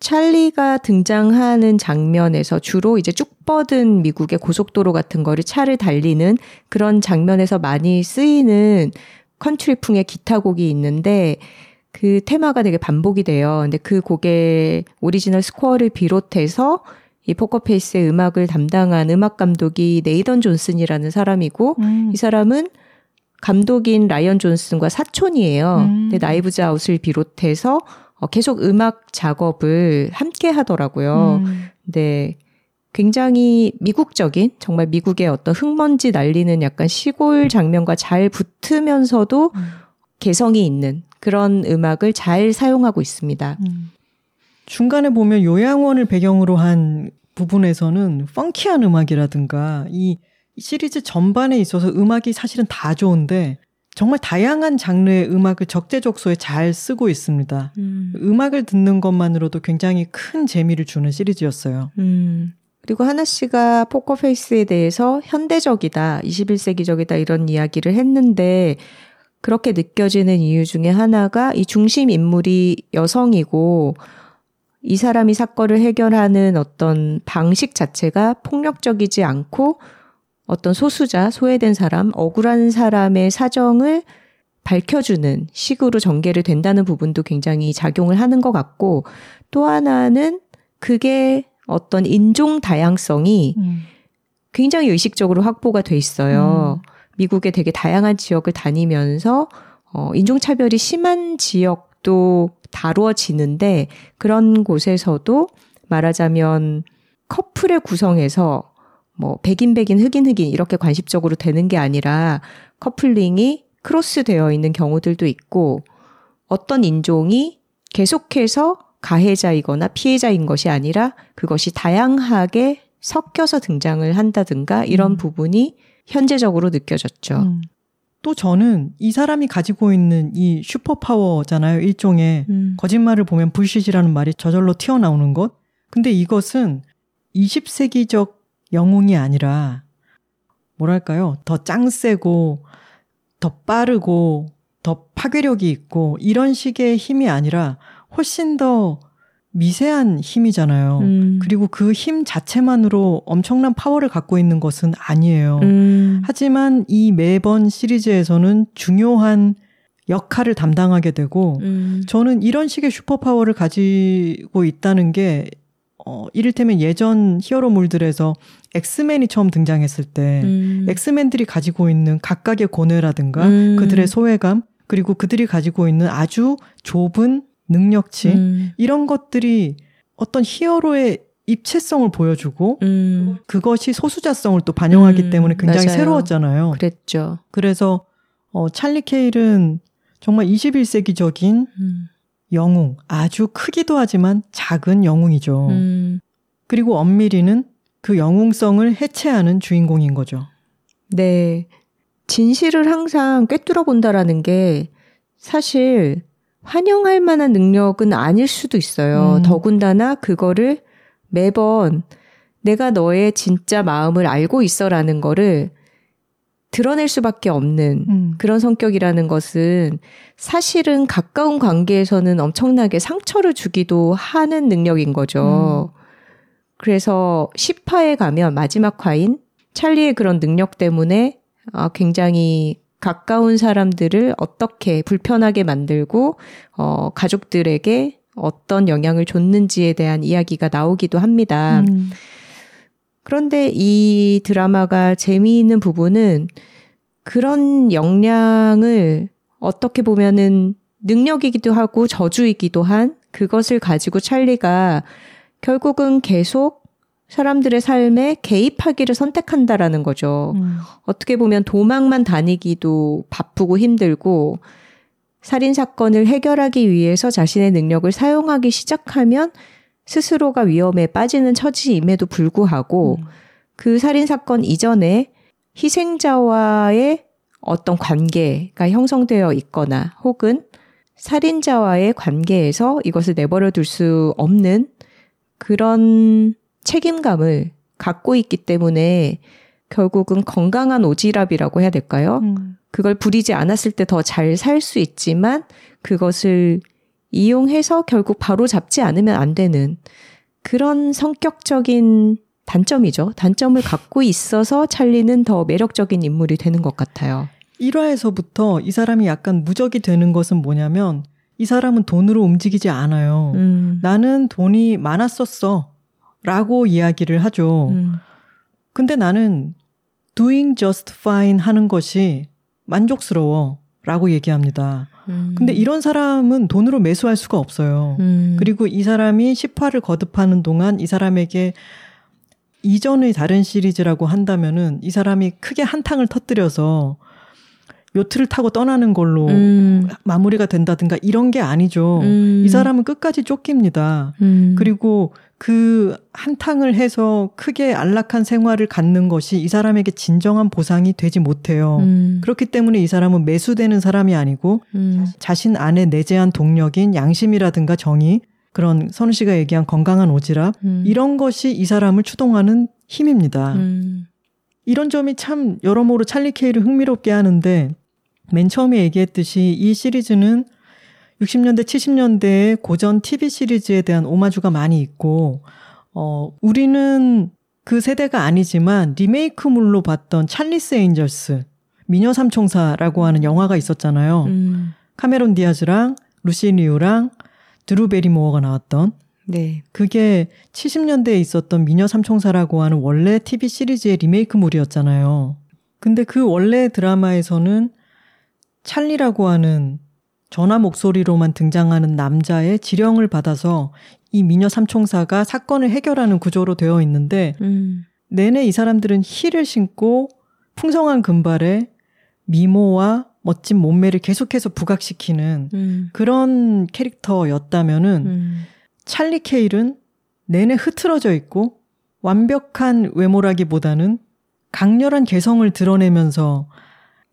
찰리가 등장하는 장면에서 주로 이제 쭉 뻗은 미국의 고속도로 같은 거를 차를 달리는 그런 장면에서 많이 쓰이는 컨트리풍의 기타곡이 있는데 그 테마가 되게 반복이 돼요. 근데 그 곡의 오리지널 스코어를 비롯해서 이 포커페이스의 음악을 담당한 음악 감독이 네이던 존슨이라는 사람이고 음. 이 사람은 감독인 라이언 존슨과 사촌이에요. 음. 근데 나이브즈 아웃을 비롯해서 어, 계속 음악 작업을 함께 하더라고요. 음. 근데 굉장히 미국적인 정말 미국의 어떤 흙먼지 날리는 약간 시골 장면과 잘 붙으면서도 음. 개성이 있는 그런 음악을 잘 사용하고 있습니다. 음. 중간에 보면 요양원을 배경으로 한 부분에서는 펑키한 음악이라든가 이 시리즈 전반에 있어서 음악이 사실은 다 좋은데 정말 다양한 장르의 음악을 적재적소에 잘 쓰고 있습니다. 음. 음악을 듣는 것만으로도 굉장히 큰 재미를 주는 시리즈였어요. 음. 그리고 하나 씨가 포커페이스에 대해서 현대적이다, 21세기적이다 이런 이야기를 했는데 그렇게 느껴지는 이유 중에 하나가 이 중심 인물이 여성이고 이 사람이 사건을 해결하는 어떤 방식 자체가 폭력적이지 않고 어떤 소수자, 소외된 사람, 억울한 사람의 사정을 밝혀주는 식으로 전개를 된다는 부분도 굉장히 작용을 하는 것 같고 또 하나는 그게 어떤 인종 다양성이 음. 굉장히 의식적으로 확보가 돼 있어요. 음. 미국의 되게 다양한 지역을 다니면서 어, 인종차별이 심한 지역도 다루어지는데 그런 곳에서도 말하자면 커플의 구성에서 뭐 백인 백인 흑인 흑인 이렇게 관습적으로 되는 게 아니라 커플링이 크로스 되어 있는 경우들도 있고 어떤 인종이 계속해서 가해자이거나 피해자인 것이 아니라 그것이 다양하게 섞여서 등장을 한다든가 이런 음. 부분이 현재적으로 느껴졌죠. 음. 또 저는 이 사람이 가지고 있는 이 슈퍼파워잖아요. 일종의 음. 거짓말을 보면 불시이라는 말이 저절로 튀어나오는 것. 근데 이것은 20세기적 영웅이 아니라 뭐랄까요? 더 짱세고 더 빠르고 더 파괴력이 있고 이런 식의 힘이 아니라 훨씬 더 미세한 힘이잖아요. 음. 그리고 그 힘 자체만으로 엄청난 파워를 갖고 있는 것은 아니에요. 음. 하지만 이 매번 시리즈에서는 중요한 역할을 담당하게 되고, 음. 저는 이런 식의 superpower를 가지고 있다는 게, 어, 이를테면 예전 히어로물들에서 엑스맨이 처음 등장했을 때, 음. 엑스맨들이 가지고 있는 각각의 고뇌라든가, 음. 그들의 소외감, 그리고 그들이 가지고 있는 아주 좁은 능력치 음. 이런 것들이 어떤 히어로의 입체성을 보여주고 음. 그것이 소수자성을 또 반영하기 음. 때문에 굉장히 맞아요. 새로웠잖아요. 그랬죠. 그래서 어 찰리 케일은 정말 21세기적인 음. 영웅, 아주 크기도 하지만 작은 영웅이죠. 음. 그리고 엄밀히는 그 영웅성을 해체하는 주인공인 거죠. 네. 진실을 항상 꿰뚫어 본다라는 게 사실 환영할 만한 능력은 아닐 수도 있어요. 음. 더군다나 그거를 매번 내가 너의 진짜 마음을 알고 있어라는 거를 드러낼 수밖에 없는 음. 그런 성격이라는 것은 사실은 가까운 관계에서는 엄청나게 상처를 주기도 하는 능력인 거죠. 음. 그래서 10화에 가면 마지막 화인 찰리의 그런 능력 때문에 아, 굉장히 가까운 사람들을 어떻게 불편하게 만들고 어, 가족들에게 어떤 영향을 줬는지에 대한 이야기가 나오기도 합니다. 음. 그런데 이 드라마가 재미있는 부분은 그런 역량을 어떻게 보면은 능력이기도 하고 저주이기도 한 그것을 가지고 찰리가 결국은 계속 사람들의 삶에 개입하기를 선택한다라는 거죠. 음. 어떻게 보면 도망만 다니기도 바쁘고 힘들고 살인 사건을 해결하기 위해서 자신의 능력을 사용하기 시작하면 스스로가 위험에 빠지는 처지임에도 불구하고 음. 그 살인 사건 이전에 희생자와의 어떤 관계가 형성되어 있거나 혹은 살인자와의 관계에서 이것을 내버려 둘 수 없는 그런 책임감을 갖고 있기 때문에 결국은 건강한 오지랖이라고 해야 될까요? 음. 그걸 부리지 않았을 때 더 잘 살 수 있지만 그것을 이용해서 결국 바로 잡지 않으면 안 되는 그런 성격적인 단점이죠. 단점을 갖고 있어서 찰리는 더 매력적인 인물이 되는 것 같아요. 1화에서부터 이 사람이 약간 무적이 되는 것은 뭐냐면 이 사람은 돈으로 움직이지 않아요. 음. 나는 돈이 많았었어. 라고 이야기를 하죠. 음. 근데 나는 doing just fine 하는 것이 만족스러워 라고 얘기합니다. 음. 근데 이런 사람은 돈으로 매수할 수가 없어요. 음. 그리고 이 사람이 10화를 거듭하는 동안 이 사람에게 이전의 다른 시리즈라고 한다면은 이 사람이 크게 한탕을 터뜨려서 요트를 타고 떠나는 걸로 음. 마무리가 된다든가 이런 게 아니죠. 음. 이 사람은 끝까지 쫓깁니다. 음. 그리고 그 한탕을 해서 크게 안락한 생활을 갖는 것이 이 사람에게 진정한 보상이 되지 못해요. 음. 그렇기 때문에 이 사람은 매수되는 사람이 아니고 음. 자신 안에 내재한 동력인 양심이라든가 정의 그런 선우 씨가 얘기한 건강한 오지랖 음. 이런 것이 이 사람을 추동하는 힘입니다. 음. 이런 점이 참 여러모로 찰리 케일을 흥미롭게 하는데 맨 처음에 얘기했듯이 이 시리즈는 60년대, 70년대의 고전 TV 시리즈에 대한 오마주가 많이 있고, 어, 우리는 그 세대가 아니지만 리메이크물로 봤던 찰리스 에인절스, 미녀 삼총사라고 하는 영화가 있었잖아요. 음. 카메론 디아즈랑 루시 리우랑 드루 베리모어가 나왔던 네. 그게 70년대에 있었던 미녀 삼총사라고 하는 원래 TV 시리즈의 리메이크물이었잖아요. 근데 그 원래 드라마에서는 찰리라고 하는 전화 목소리로만 등장하는 남자의 지령을 받아서 이 미녀 삼총사가 사건을 해결하는 구조로 되어 있는데 음. 내내 이 사람들은 힐을 신고 풍성한 금발에 미모와 멋진 몸매를 계속해서 부각시키는 음. 그런 캐릭터였다면은 음. 찰리 케일은 내내 흐트러져 있고 완벽한 외모라기보다는 강렬한 개성을 드러내면서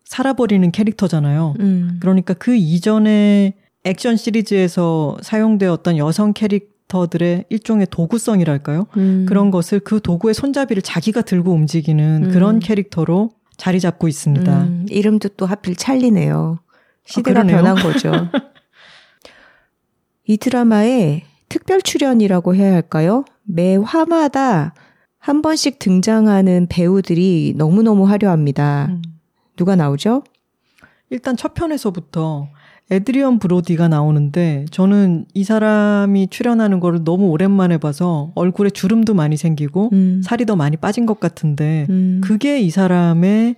살아버리는 캐릭터잖아요. 음. 그러니까 그 이전에 액션 시리즈에서 사용되었던 여성 캐릭터들의 일종의 도구성이랄까요? 음. 그런 것을 그 도구의 손잡이를 자기가 들고 움직이는 음. 그런 캐릭터로 자리 잡고 있습니다. 음. 이름도 또 하필 찰리네요. 시대가 아, 변한 거죠. 이 드라마에 특별 출연이라고 해야 할까요? 매 화마다 한 번씩 등장하는 배우들이 너무너무 화려합니다. 음. 누가 나오죠? 일단 첫 편에서부터 에드리언 브로디가 나오는데 저는 이 사람이 출연하는 거를 너무 오랜만에 봐서 얼굴에 주름도 많이 생기고 음. 살이 더 많이 빠진 것 같은데 음. 그게 이 사람의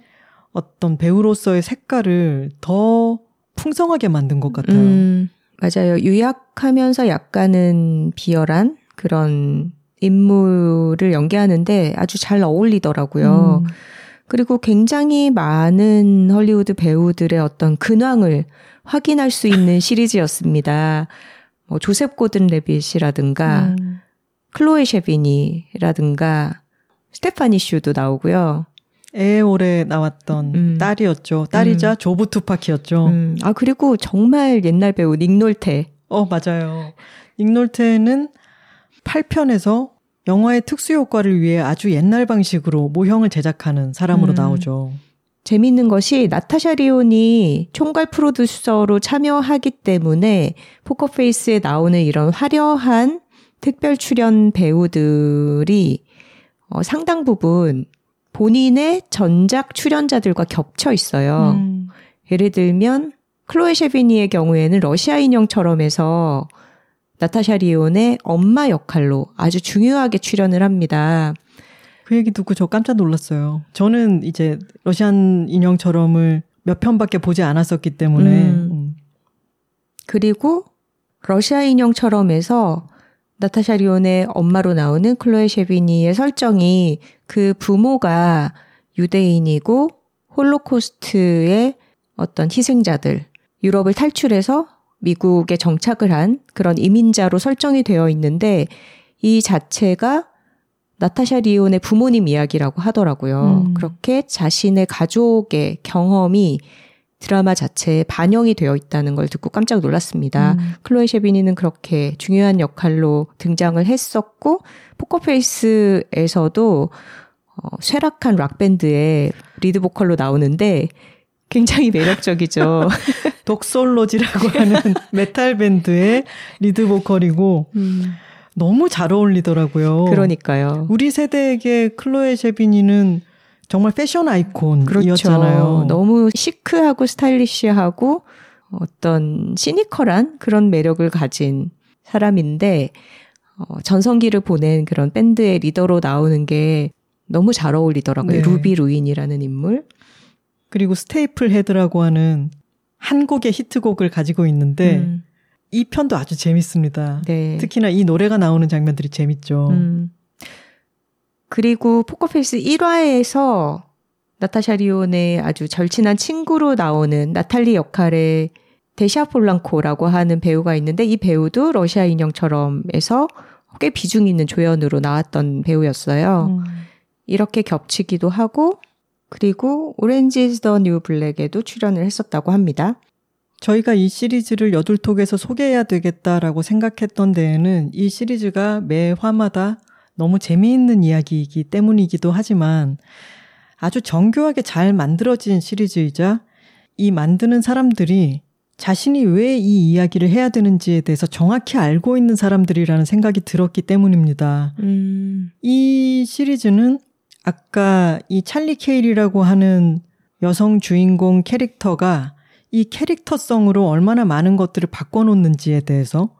어떤 배우로서의 색깔을 더 풍성하게 만든 것 같아요. 음, 맞아요. 유약하면서 약간은 비열한 그런 인물을 연기하는데 아주 잘 어울리더라고요. 음. 그리고 굉장히 많은 헐리우드 배우들의 어떤 근황을 확인할 수 있는 시리즈였습니다. 뭐 조셉 고든 레빗이라든가 음. 클로에 셰비니라든가 스테파니 슈도 나오고요. 에올에 나왔던 음. 딸이었죠. 딸이자 음. 조부 투파키였죠. 음. 아 그리고 정말 옛날 배우 닉 놀테. 어 맞아요. 닉 놀테는 8편에서 영화의 특수 효과를 위해 아주 옛날 방식으로 모형을 제작하는 사람으로 음. 나오죠. 재밌는 것이 나타샤 리온이 총괄 프로듀서로 참여하기 때문에 포커페이스에 나오는 이런 화려한 특별 출연 배우들이 어, 상당 부분 본인의 전작 출연자들과 겹쳐 있어요. 음. 예를 들면 클로에 셰비니의 경우에는 러시아 인형처럼 해서 나타샤 리온의 엄마 역할로 아주 중요하게 출연을 합니다. 그 얘기 듣고 저 깜짝 놀랐어요. 저는 이제 러시안 인형처럼을 몇 편밖에 보지 않았었기 때문에. 음. 음. 그리고 러시아 인형처럼해서 나타샤 리온의 엄마로 나오는 클로에 셰비니의 설정이 그 부모가 유대인이고 홀로코스트의 어떤 희생자들, 유럽을 탈출해서 미국에 정착을 한 그런 이민자로 설정이 되어 있는데 이 자체가 나타샤 리온의 부모님 이야기라고 하더라고요. 음. 그렇게 자신의 가족의 경험이 드라마 자체에 반영이 되어 있다는 걸 듣고 깜짝 놀랐습니다. 음. 클로에 셰비니는 그렇게 중요한 역할로 등장을 했었고 포커페이스에서도 어, 쇠락한 락밴드의 리드 보컬로 나오는데 굉장히 매력적이죠. 독솔로지라고 하는 메탈 밴드의 리드 보컬이고 음. 너무 잘 어울리더라고요. 그러니까요. 우리 세대에게 클로에 셰비니는 정말 패션 아이콘이었잖아요. 그렇죠. 너무 시크하고 스타일리시하고 어떤 시니컬한 그런 매력을 가진 사람인데 어, 전성기를 보낸 그런 밴드의 리더로 나오는 게 너무 잘 어울리더라고요. 네. 루비 루인이라는 인물. 그리고 스테이플 헤드라고 하는 한 곡의 히트곡을 가지고 있는데 음. 이 편도 아주 재밌습니다. 네. 특히나 이 노래가 나오는 장면들이 재밌죠. 음. 그리고 포커페이스 1화에서 나타샤 리온의 아주 절친한 친구로 나오는 나탈리 역할의 데샤 폴랑코라고 하는 배우가 있는데 이 배우도 러시아 인형처럼에서 꽤 비중 있는 조연으로 나왔던 배우였어요. 음. 이렇게 겹치기도 하고 그리고 Orange is the new black에도 출연을 했었다고 합니다. 저희가 이 시리즈를 여둘톡에서 소개해야 되겠다라고 생각했던 데에는 이 시리즈가 매 화마다 너무 재미있는 이야기이기 때문이기도 하지만 아주 정교하게 잘 만들어진 시리즈이자 이 만드는 사람들이 자신이 왜 이 이야기를 해야 되는지에 대해서 정확히 알고 있는 사람들이라는 생각이 들었기 때문입니다. 음. 이 시리즈는 아까 이 찰리 케일이라고 하는 여성 주인공 캐릭터가 이 캐릭터성으로 얼마나 많은 것들을 바꿔놓는지에 대해서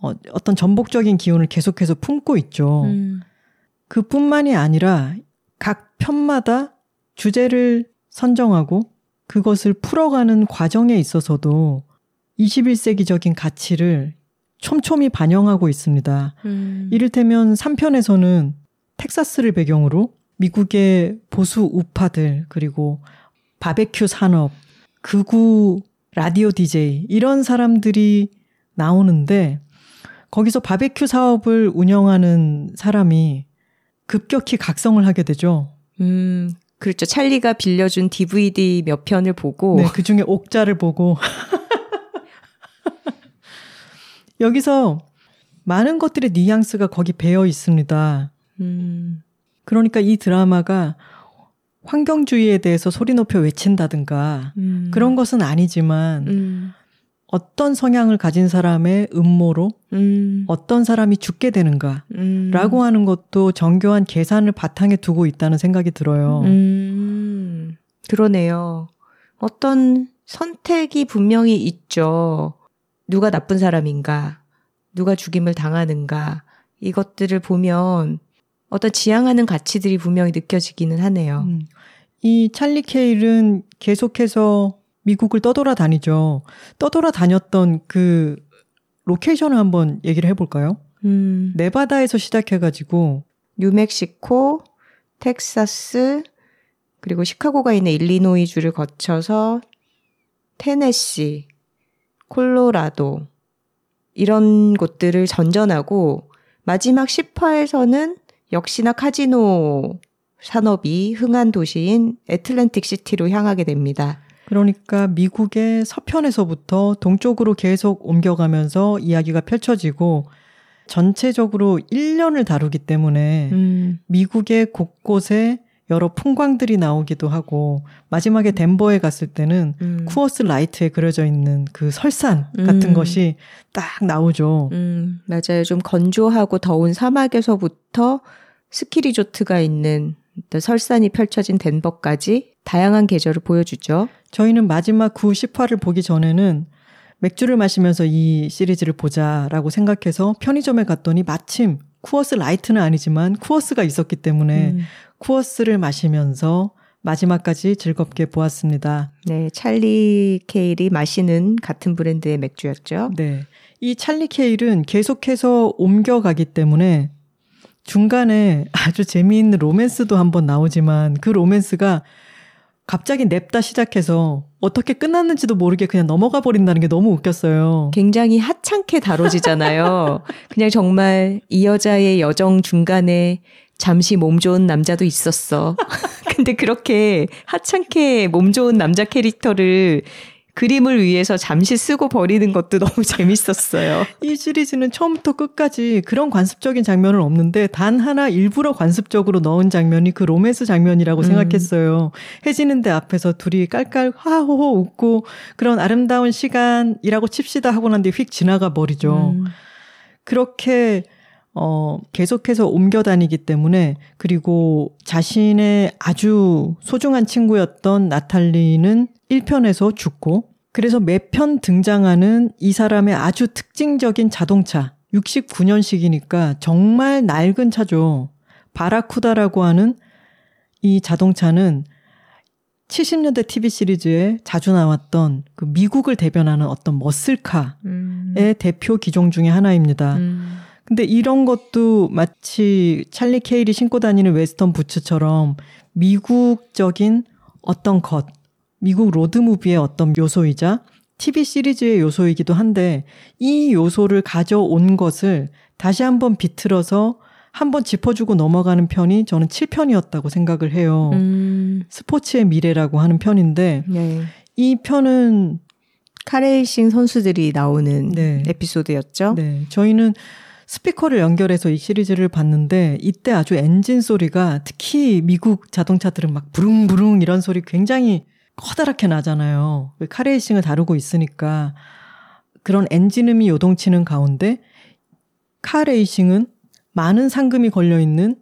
어, 어떤 전복적인 기운을 계속해서 품고 있죠. 음. 그 뿐만이 아니라 각 편마다 주제를 선정하고 그것을 풀어가는 과정에 있어서도 21세기적인 가치를 촘촘히 반영하고 있습니다. 음. 이를테면 3편에서는 텍사스를 배경으로 미국의 보수 우파들 그리고 바베큐 산업, 극우 라디오 DJ 이런 사람들이 나오는데 거기서 바베큐 사업을 운영하는 사람이 급격히 각성을 하게 되죠. 음, 그렇죠. 찰리가 빌려준 DVD 몇 편을 보고. 네, 그 중에 옥자를 보고. 여기서 많은 것들의 뉘앙스가 거기 배어 있습니다. 음. 그러니까 이 드라마가 환경주의에 대해서 소리 높여 외친다든가 음. 그런 것은 아니지만 음. 어떤 성향을 가진 사람의 음모로 음. 어떤 사람이 죽게 되는가 음. 라고 하는 것도 정교한 계산을 바탕에 두고 있다는 생각이 들어요. 음. 그러네요. 어떤 선택이 분명히 있죠. 누가 나쁜 사람인가, 누가 죽임을 당하는가, 이것들을 보면 어떤 지향하는 가치들이 분명히 느껴지기는 하네요. 음. 이 찰리 케일은 계속해서 미국을 떠돌아 다니죠. 떠돌아 다녔던 그 로케이션을 한번 얘기를 해볼까요? 음. 네바다에서 시작해가지고 뉴멕시코, 텍사스, 그리고 시카고가 있는 일리노이주를 거쳐서 테네시, 콜로라도 이런 곳들을 전전하고 마지막 10화에서는 역시나 카지노 산업이 흥한 도시인 애틀랜틱 시티로 향하게 됩니다. 그러니까 미국의 서편에서부터 동쪽으로 계속 옮겨가면서 이야기가 펼쳐지고 전체적으로 1년을 다루기 때문에 음, 미국의 곳곳에 여러 풍광들이 나오기도 하고 마지막에 덴버에 갔을 때는 음, 쿠어스 라이트에 그려져 있는 그 설산 같은 음. 것이 딱 나오죠. 음, 맞아요. 좀 건조하고 더운 사막에서부터 스키 리조트가 있는 설산이 펼쳐진 덴버까지 다양한 계절을 보여주죠. 저희는 마지막 9, 10화를 보기 전에는 맥주를 마시면서 이 시리즈를 보자라고 생각해서 편의점에 갔더니 마침 쿠어스 라이트는 아니지만 쿠어스가 있었기 때문에 음, 쿠어스를 마시면서 마지막까지 즐겁게 보았습니다. 네, 찰리 케일이 마시는 같은 브랜드의 맥주였죠. 네. 이 찰리 케일은 계속해서 옮겨가기 때문에 중간에 아주 재미있는 로맨스도 한번 나오지만 그 로맨스가 갑자기 냅다 시작해서 어떻게 끝났는지도 모르게 그냥 넘어가 버린다는 게 너무 웃겼어요. 굉장히 하찮게 다뤄지잖아요. 그냥 정말 이 여자의 여정 중간에 잠시 몸 좋은 남자도 있었어. 근데 그렇게 하찮게 몸 좋은 남자 캐릭터를 그림을 위해서 잠시 쓰고 버리는 것도 너무 재밌었어요. 이 시리즈는 처음부터 끝까지 그런 관습적인 장면은 없는데 단 하나 일부러 관습적으로 넣은 장면이 그 로맨스 장면이라고 음. 생각했어요. 해지는데 앞에서 둘이 깔깔 하호호 웃고 그런 아름다운 시간이라고 칩시다 하고 난 뒤에 휙 지나가 버리죠. 음, 그렇게 어 계속해서 옮겨 다니기 때문에 그리고 자신의 아주 소중한 친구였던 나탈리는 1편에서 죽고 그래서 매편 등장하는 이 사람의 아주 특징적인 자동차 69년식이니까 정말 낡은 차죠. 바라쿠다라고 하는 이 자동차는 70년대 TV 시리즈에 자주 나왔던 그 미국을 대변하는 어떤 머슬카의 음, 대표 기종 중의 하나입니다. 음, 근데 이런 것도 마치 찰리 케일이 신고 다니는 웨스턴 부츠처럼 미국적인 어떤 것, 미국 로드무비의 어떤 요소이자 TV 시리즈의 요소이기도 한데 이 요소를 가져온 것을 다시 한번 비틀어서 한번 짚어주고 넘어가는 편이 저는 7편이었다고 생각을 해요. 음, 스포츠의 미래라고 하는 편인데 네. 이 편은 카레이싱 선수들이 나오는 네. 에피소드였죠. 네, 저희는 스피커를 연결해서 이 시리즈를 봤는데 이때 아주 엔진 소리가 특히 미국 자동차들은 막 부릉부릉 이런 소리 굉장히 커다랗게 나잖아요. 카레이싱을 다루고 있으니까 그런 엔진음이 요동치는 가운데 카레이싱은 많은 상금이 걸려 있는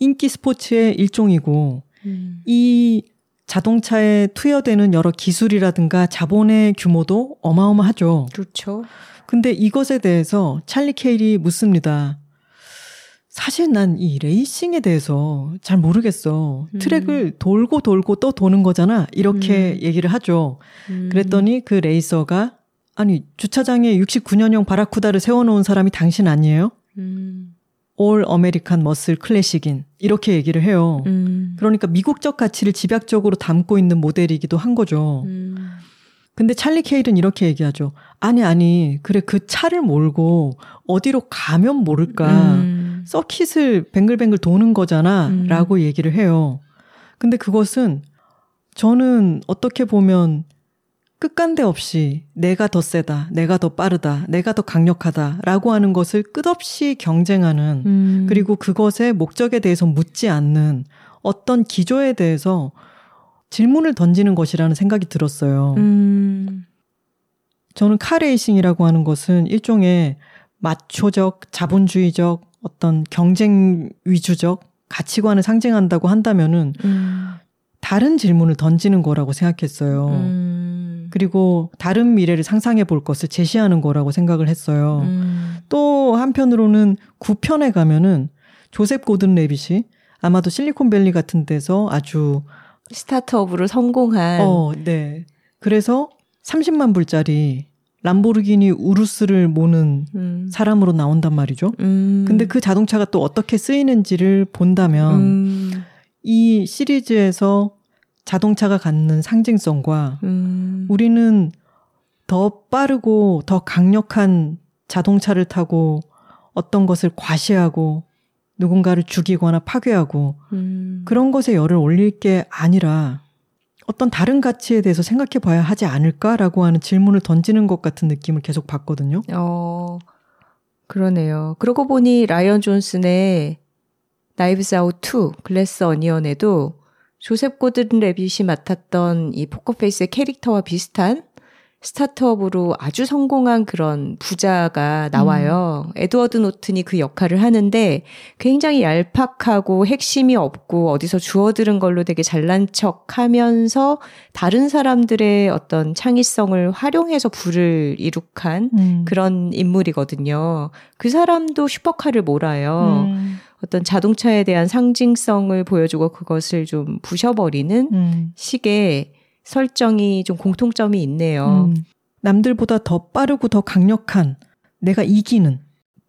인기 스포츠의 일종이고 음, 이 자동차에 투여되는 여러 기술이라든가 자본의 규모도 어마어마하죠. 그렇죠. 근데 이것에 대해서 찰리 케일이 묻습니다. 사실 난 이 레이싱에 대해서 잘 모르겠어. 음. 트랙을 돌고 돌고 또 도는 거잖아. 이렇게 음. 얘기를 하죠. 음, 그랬더니 그 레이서가 아니 주차장에 69년형 바라쿠다를 세워놓은 사람이 당신 아니에요? 음, All American muscle classic인 이렇게 얘기를 해요. 음, 그러니까 미국적 가치를 집약적으로 담고 있는 모델이기도 한 거죠. 음, 근데 찰리 케일은 이렇게 얘기하죠. 아니, 아니, 그래, 그 차를 몰고 어디로 가면 모를까. 음, 서킷을 뱅글뱅글 도는 거잖아. 음. 라고 얘기를 해요. 근데 그것은 저는 어떻게 보면 끝간데 없이 내가 더 세다, 내가 더 빠르다, 내가 더 강력하다 라고 하는 것을 끝없이 경쟁하는 음, 그리고 그것의 목적에 대해서 묻지 않는 어떤 기조에 대해서 질문을 던지는 것이라는 생각이 들었어요. 음. 저는 카레이싱이라고 하는 것은 일종의 마초적, 자본주의적, 어떤 경쟁 위주적 가치관을 상징한다고 한다면은 음. 다른 질문을 던지는 거라고 생각했어요. 음. 그리고 다른 미래를 상상해 볼 것을 제시하는 거라고 생각을 했어요. 음. 또 한편으로는 9편에 가면은 조셉 고든 레빗이 아마도 실리콘밸리 같은 데서 아주 스타트업으로 성공한 어, 네. 그래서 30만 불짜리 람보르기니 우루스를 모는 음. 사람으로 나온단 말이죠. 음. 근데 그 자동차가 또 어떻게 쓰이는지를 본다면 음. 이 시리즈에서 자동차가 갖는 상징성과 음. 우리는 더 빠르고 더 강력한 자동차를 타고 어떤 것을 과시하고 누군가를 죽이거나 파괴하고 음. 그런 것에 열을 올릴 게 아니라 어떤 다른 가치에 대해서 생각해 봐야 하지 않을까라고 하는 질문을 던지는 것 같은 느낌을 계속 받거든요. 어, 그러네요. 그러고 보니 라이언 존슨의 나이브스 아웃 2 글래스 어니언에도 조셉 고든 레빗이 맡았던 이 포커페이스의 캐릭터와 비슷한 스타트업으로 아주 성공한 그런 부자가 나와요. 음. 에드워드 노튼이 그 역할을 하는데 굉장히 얄팍하고 핵심이 없고 어디서 주워들은 걸로 되게 잘난 척 하면서 다른 사람들의 어떤 창의성을 활용해서 부를 이룩한 음. 그런 인물이거든요. 그 사람도 슈퍼카를 몰아요. 음. 어떤 자동차에 대한 상징성을 보여주고 그것을 좀 부셔버리는 음. 식의 설정이 좀 공통점이 있네요. 음, 남들보다 더 빠르고 더 강력한 내가 이기는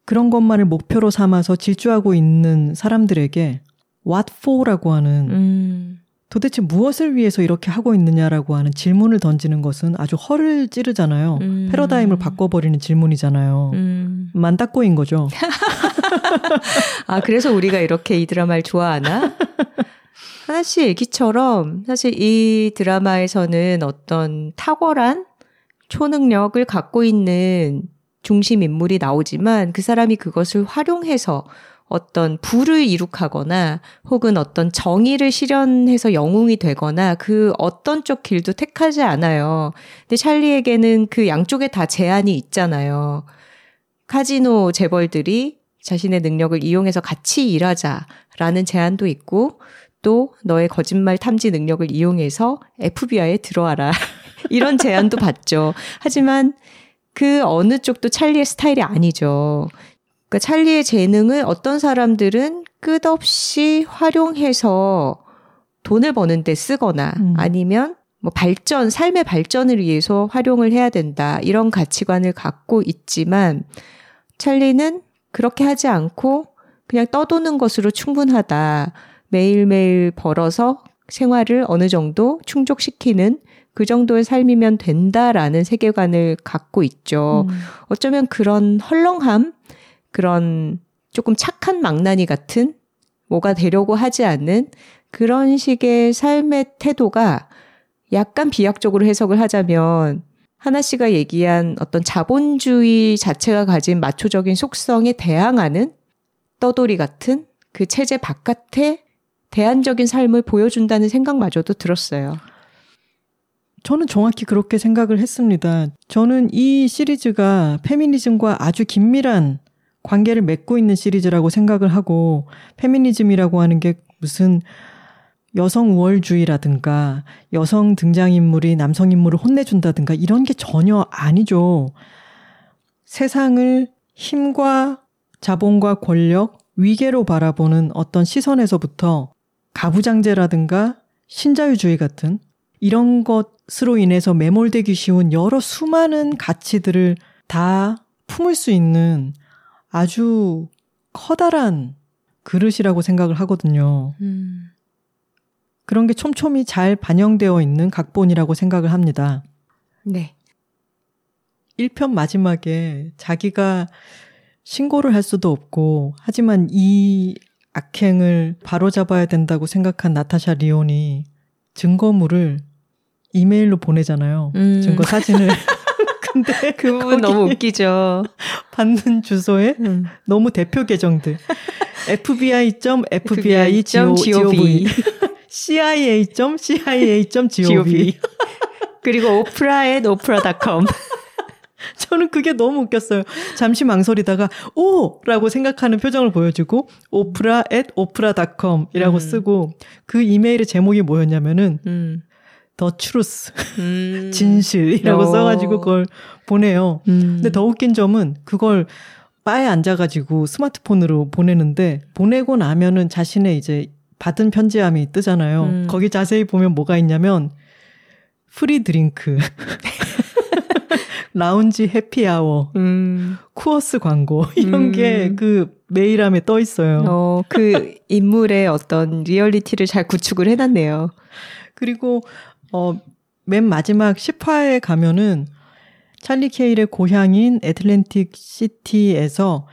그런 것만을 목표로 삼아서 질주하고 있는 사람들에게 what for라고 하는 음. 도대체 무엇을 위해서 이렇게 하고 있느냐라고 하는 질문을 던지는 것은 아주 허를 찌르잖아요. 음. 패러다임을 바꿔버리는 질문이잖아요. 음. 만다꼬인 거죠. 아, 그래서 우리가 이렇게 이 드라마를 좋아하나? 하나 씨 얘기처럼 사실 이 드라마에서는 어떤 탁월한 초능력을 갖고 있는 중심 인물이 나오지만 그 사람이 그것을 활용해서 어떤 부를 이룩하거나 혹은 어떤 정의를 실현해서 영웅이 되거나 그 어떤 쪽 길도 택하지 않아요. 근데 찰리에게는 그 양쪽에 다 제한이 있잖아요. 카지노 재벌들이 자신의 능력을 이용해서 같이 일하자라는 제한도 있고 또 너의 거짓말 탐지 능력을 이용해서 FBI에 들어와라. 이런 제안도 받죠. 하지만 그 어느 쪽도 찰리의 스타일이 아니죠. 그러니까 찰리의 재능을 어떤 사람들은 끝없이 활용해서 돈을 버는 데 쓰거나 음. 아니면 뭐 발전, 삶의 발전을 위해서 활용을 해야 된다. 이런 가치관을 갖고 있지만 찰리는 그렇게 하지 않고 그냥 떠도는 것으로 충분하다. 매일매일 벌어서 생활을 어느 정도 충족시키는 그 정도의 삶이면 된다라는 세계관을 갖고 있죠. 음. 어쩌면 그런 헐렁함, 그런 조금 착한 망나니 같은 뭐가 되려고 하지 않는 그런 식의 삶의 태도가 약간 비약적으로 해석을 하자면 하나 씨가 얘기한 어떤 자본주의 자체가 가진 마초적인 속성에 대항하는 떠돌이 같은 그 체제 바깥에 대안적인 삶을 보여준다는 생각마저도 들었어요. 저는 정확히 그렇게 생각을 했습니다. 저는 이 시리즈가 페미니즘과 아주 긴밀한 관계를 맺고 있는 시리즈라고 생각을 하고, 페미니즘이라고 하는 게 무슨 여성 우월주의라든가 여성 등장인물이 남성 인물을 혼내준다든가 이런 게 전혀 아니죠. 세상을 힘과 자본과 권력, 위계로 바라보는 어떤 시선에서부터 가부장제라든가 신자유주의 같은 이런 것으로 인해서 매몰되기 쉬운 여러 수많은 가치들을 다 품을 수 있는 아주 커다란 그릇이라고 생각을 하거든요. 음. 그런 게 촘촘히 잘 반영되어 있는 각본이라고 생각을 합니다. 네. 1편 마지막에 자기가 신고를 할 수도 없고, 하지만 이 악행을 바로잡아야 된다고 생각한 나타샤 리온이 증거물을 이메일로 보내잖아요. 음. 증거 사진을. 근데 그 부분 너무 웃기죠. 받는 주소에 음. 너무 대표 계정들. fbi.fbi.gov cia.cia.gov. 그리고 오프라의 오프라닷컴. 저는 그게 너무 웃겼어요. 잠시 망설이다가 오라고 생각하는 표정을 보여주고 오프라 at 오프라닷컴이라고 음. 쓰고 그 이메일의 제목이 뭐였냐면은 음. 더 추루스 음. 진실이라고 어. 써가지고 그걸 보내요. 음. 근데 더 웃긴 점은 그걸 바에 앉아가지고 스마트폰으로 보내는데 보내고 나면은 자신의 이제 받은 편지함이 뜨잖아요. 음. 거기 자세히 보면 뭐가 있냐면 free drink, 라운지 happy hour, 음. 쿠어스 광고 이런 음. 게 그 메일함에 떠 있어요. 어, 그 인물의 어떤 리얼리티를 잘 구축을 해놨네요. 그리고 어, 맨 마지막 10화에 가면은 찰리 케일의 고향인 애틀랜틱 시티에서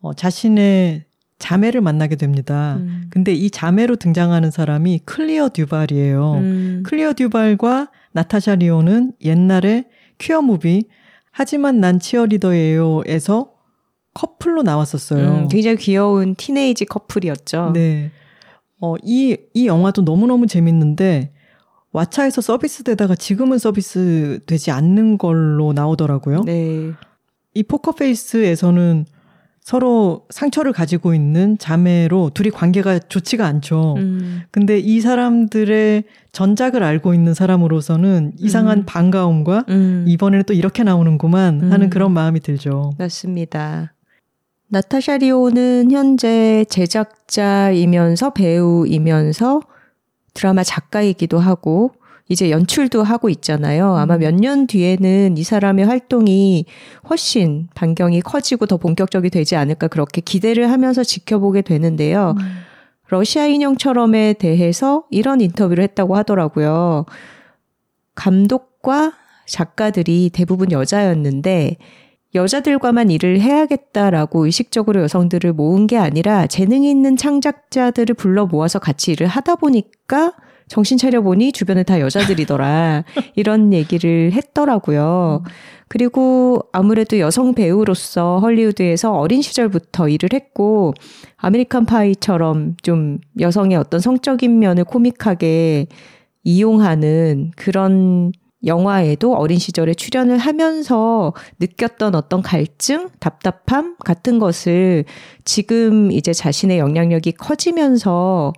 어, 자신의 자매를 만나게 됩니다. 음. 근데 이 자매로 등장하는 사람이 클리어 듀발이에요. 음. 클리어 듀발과 나타샤 리오는 옛날에 퀴어 movie 하지만 난 치어리더예요에서 커플로 나왔었어요. 음, 굉장히 귀여운 teenage 커플이었죠. 네. 어, 이, 이 영화도 너무너무 재밌는데, 왓챠에서 서비스 되다가 지금은 서비스 되지 않는 걸로 나오더라고요. 네. 이 포커페이스에서는 서로 상처를 가지고 있는 자매로 둘이 관계가 좋지가 않죠. 음. 근데 이 사람들의 전작을 알고 있는 사람으로서는 이상한 음. 반가움과 음. 이번에는 또 이렇게 나오는구만 하는 음. 그런 마음이 들죠. 맞습니다. 나타샤 리오는 현재 제작자이면서 배우이면서 드라마 작가이기도 하고 이제 연출도 하고 있잖아요. 아마 음. 몇년 뒤에는 이 사람의 활동이 훨씬 반경이 커지고 더 본격적이 되지 않을까 그렇게 기대를 하면서 지켜보게 되는데요. 음. 러시아 인형처럼에 대해서 이런 인터뷰를 했다고 하더라고요. 감독과 작가들이 대부분 여자였는데 여자들과만 일을 해야겠다라고 의식적으로 여성들을 모은 게 아니라 재능 있는 창작자들을 불러 모아서 같이 일을 하다 보니까 정신 차려보니 주변에 다 여자들이더라. 이런 얘기를 했더라고요. 그리고 아무래도 여성 배우로서 헐리우드에서 어린 시절부터 일을 했고, 아메리칸 파이처럼 좀 여성의 어떤 성적인 면을 코믹하게 이용하는 그런 영화에도 어린 시절에 출연을 하면서 느꼈던 어떤 갈증, 답답함 같은 것을 지금 이제 자신의 영향력이 커지면서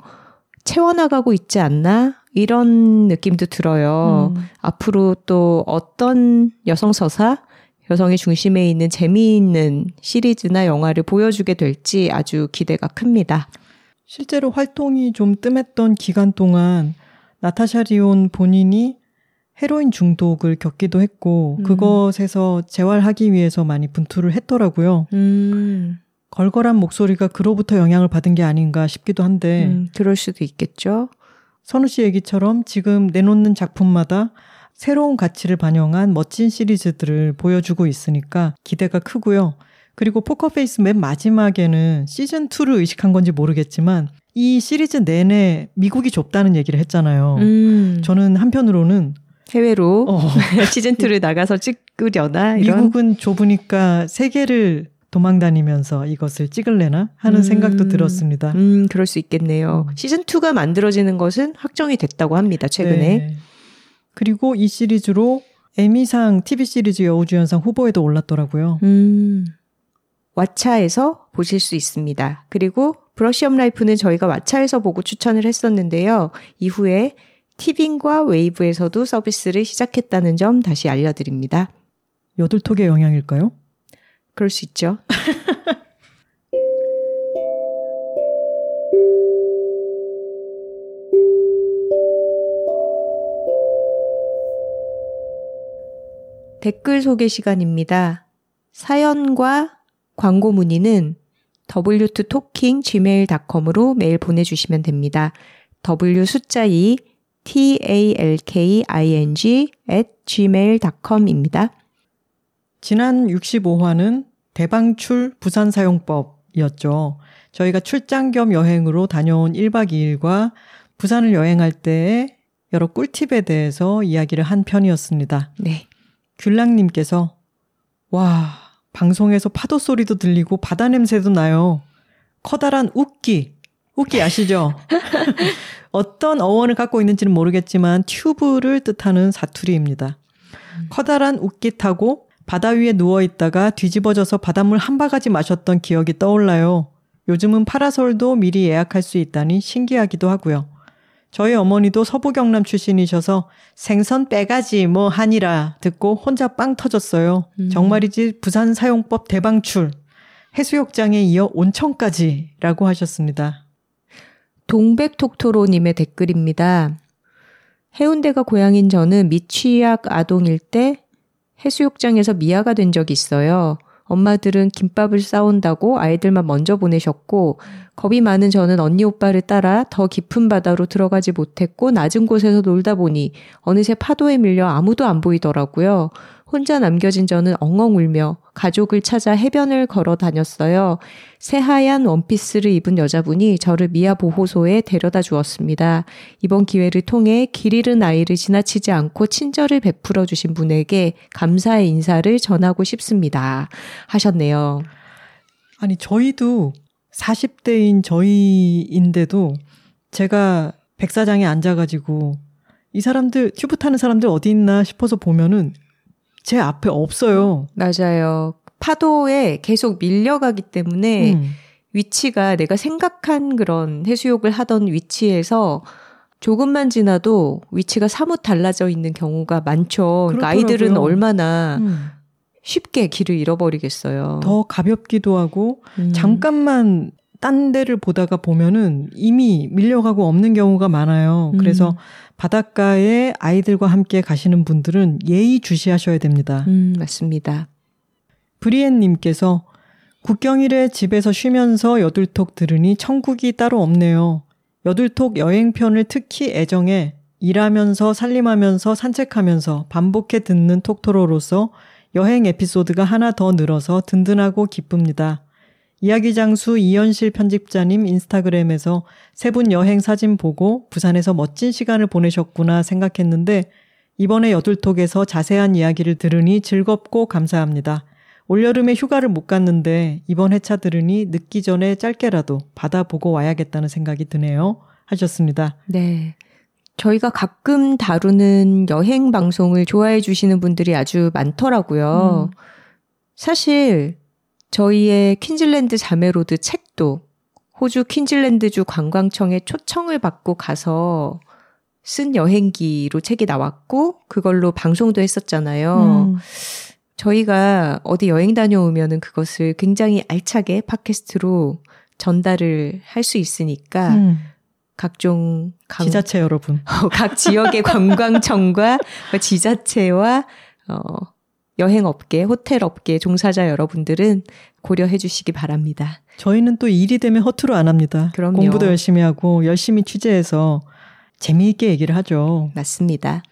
채워나가고 있지 않나? 이런 느낌도 들어요. 음. 앞으로 또 어떤 여성 서사, 여성의 중심에 있는 재미있는 시리즈나 영화를 보여주게 될지 아주 기대가 큽니다. 실제로 활동이 좀 뜸했던 기간 동안 나타샤 리온 본인이 헤로인 중독을 겪기도 했고 음. 그것에서 재활하기 위해서 많이 분투를 했더라고요. 음. 걸걸한 목소리가 그로부터 영향을 받은 게 아닌가 싶기도 한데 음, 그럴 수도 있겠죠. 선우 씨 얘기처럼 지금 내놓는 작품마다 새로운 가치를 반영한 멋진 시리즈들을 보여주고 있으니까 기대가 크고요. 그리고 포커페이스 맨 마지막에는 시즌2를 의식한 건지 모르겠지만 이 시리즈 내내 미국이 좁다는 얘기를 했잖아요. 음. 저는 한편으로는 해외로 어. 시즌2를 나가서 찍으려나? 이런? 미국은 좁으니까 세계를 도망 다니면서 이것을 찍을래나 하는 음, 생각도 들었습니다. 음, 그럴 수 있겠네요. 음. 시즌 2가 만들어지는 것은 확정이 됐다고 합니다, 최근에. 네. 그리고 이 시리즈로 에미상 TV 시리즈 여우주연상 후보에도 올랐더라고요. 음. 왓챠에서 보실 수 있습니다. 그리고 브러쉬업 라이프는 저희가 왓챠에서 보고 추천을 했었는데요. 이후에 티빙과 웨이브에서도 서비스를 시작했다는 점 다시 알려드립니다. 여둘톡의 영향일까요? 그럴 수 있죠. 댓글 소개 시간입니다. 사연과 광고 문의는 w2talking.gmail.com으로 메일 보내주시면 됩니다. w 숫자 2 talking at gmail.com입니다. 지난 65화는 대방출 부산 사용법이었죠. 저희가 출장 겸 여행으로 다녀온 1박 2일과 부산을 여행할 때의 여러 꿀팁에 대해서 이야기를 한 편이었습니다. 네. 귤랑님께서 와 방송에서 파도 소리도 들리고 바다 냄새도 나요. 커다란 웃기 웃기 아시죠? 어떤 어원을 갖고 있는지는 모르겠지만 튜브를 뜻하는 사투리입니다. 음. 커다란 웃기 타고 바다 위에 누워 있다가 뒤집어져서 바닷물 한 바가지 마셨던 기억이 떠올라요. 요즘은 파라솔도 미리 예약할 수 있다니 신기하기도 하고요. 저희 어머니도 서부 경남 출신이셔서 생선 빼가지 뭐 하니라 듣고 혼자 빵 터졌어요. 음. 정말이지 부산 사용법 대방출. 해수욕장에 이어 온천까지라고 하셨습니다. 동백톡토로님의 댓글입니다. 해운대가 고향인 저는 미취학 아동일 때 해수욕장에서 미아가 된 적이 있어요. 엄마들은 김밥을 싸온다고 아이들만 먼저 보내셨고 겁이 많은 저는 언니 오빠를 따라 더 깊은 바다로 들어가지 못했고 낮은 곳에서 놀다 보니 어느새 파도에 밀려 아무도 안 보이더라고요. 혼자 남겨진 저는 엉엉 울며 가족을 찾아 해변을 걸어 다녔어요. 새하얀 원피스를 입은 여자분이 저를 미아 보호소에 데려다 주었습니다. 이번 기회를 통해 길 잃은 아이를 지나치지 않고 친절을 베풀어 주신 분에게 감사의 인사를 전하고 싶습니다. 하셨네요. 아니, 저희도 40대인 저희인데도 제가 백사장에 앉아가지고 이 사람들, 튜브 타는 사람들 어디 있나 싶어서 보면은 제 앞에 없어요. 맞아요. 파도에 계속 밀려가기 때문에 음. 위치가 내가 생각한 그런 해수욕을 하던 위치에서 조금만 지나도 위치가 사뭇 달라져 있는 경우가 많죠. 그러니까 아이들은 얼마나 음. 쉽게 길을 잃어버리겠어요. 더 가볍기도 하고 음. 잠깐만 딴 데를 보다가 보면은 이미 밀려가고 없는 경우가 많아요. 그래서 음. 바닷가에 아이들과 함께 가시는 분들은 예의 주시하셔야 됩니다. 음, 맞습니다. 브리엔님께서 국경일에 집에서 쉬면서 여둘톡 들으니 천국이 따로 없네요. 여둘톡 여행편을 특히 애정해 일하면서 살림하면서 산책하면서 반복해 듣는 톡토로로서 여행 에피소드가 하나 더 늘어서 든든하고 기쁩니다. 이야기 장수 이현실 편집자님 인스타그램에서 세 분 여행 사진 보고 부산에서 멋진 시간을 보내셨구나 생각했는데 이번에 여둘톡에서 자세한 이야기를 들으니 즐겁고 감사합니다. 올여름에 휴가를 못 갔는데 이번 회차 들으니 늦기 전에 짧게라도 받아보고 와야겠다는 생각이 드네요. 하셨습니다. 네. 저희가 가끔 다루는 여행 방송을 좋아해 주시는 분들이 아주 많더라고요. 음. 사실 저희의 퀸즐랜드 자매로드 책도 호주 퀸즐랜드주 관광청에 초청을 받고 가서 쓴 여행기로 책이 나왔고 그걸로 방송도 했었잖아요. 음. 저희가 어디 여행 다녀오면은 그것을 굉장히 알차게 팟캐스트로 전달을 할 수 있으니까 음. 각종 강, 지자체 여러분, 어, 각 지역의 관광청과 지자체와 어, 여행업계, 호텔업계 종사자 여러분들은 고려해 주시기 바랍니다. 저희는 또 일이 되면 허투루 안 합니다. 그럼요. 공부도 열심히 하고 열심히 취재해서 재미있게 얘기를 하죠. 맞습니다.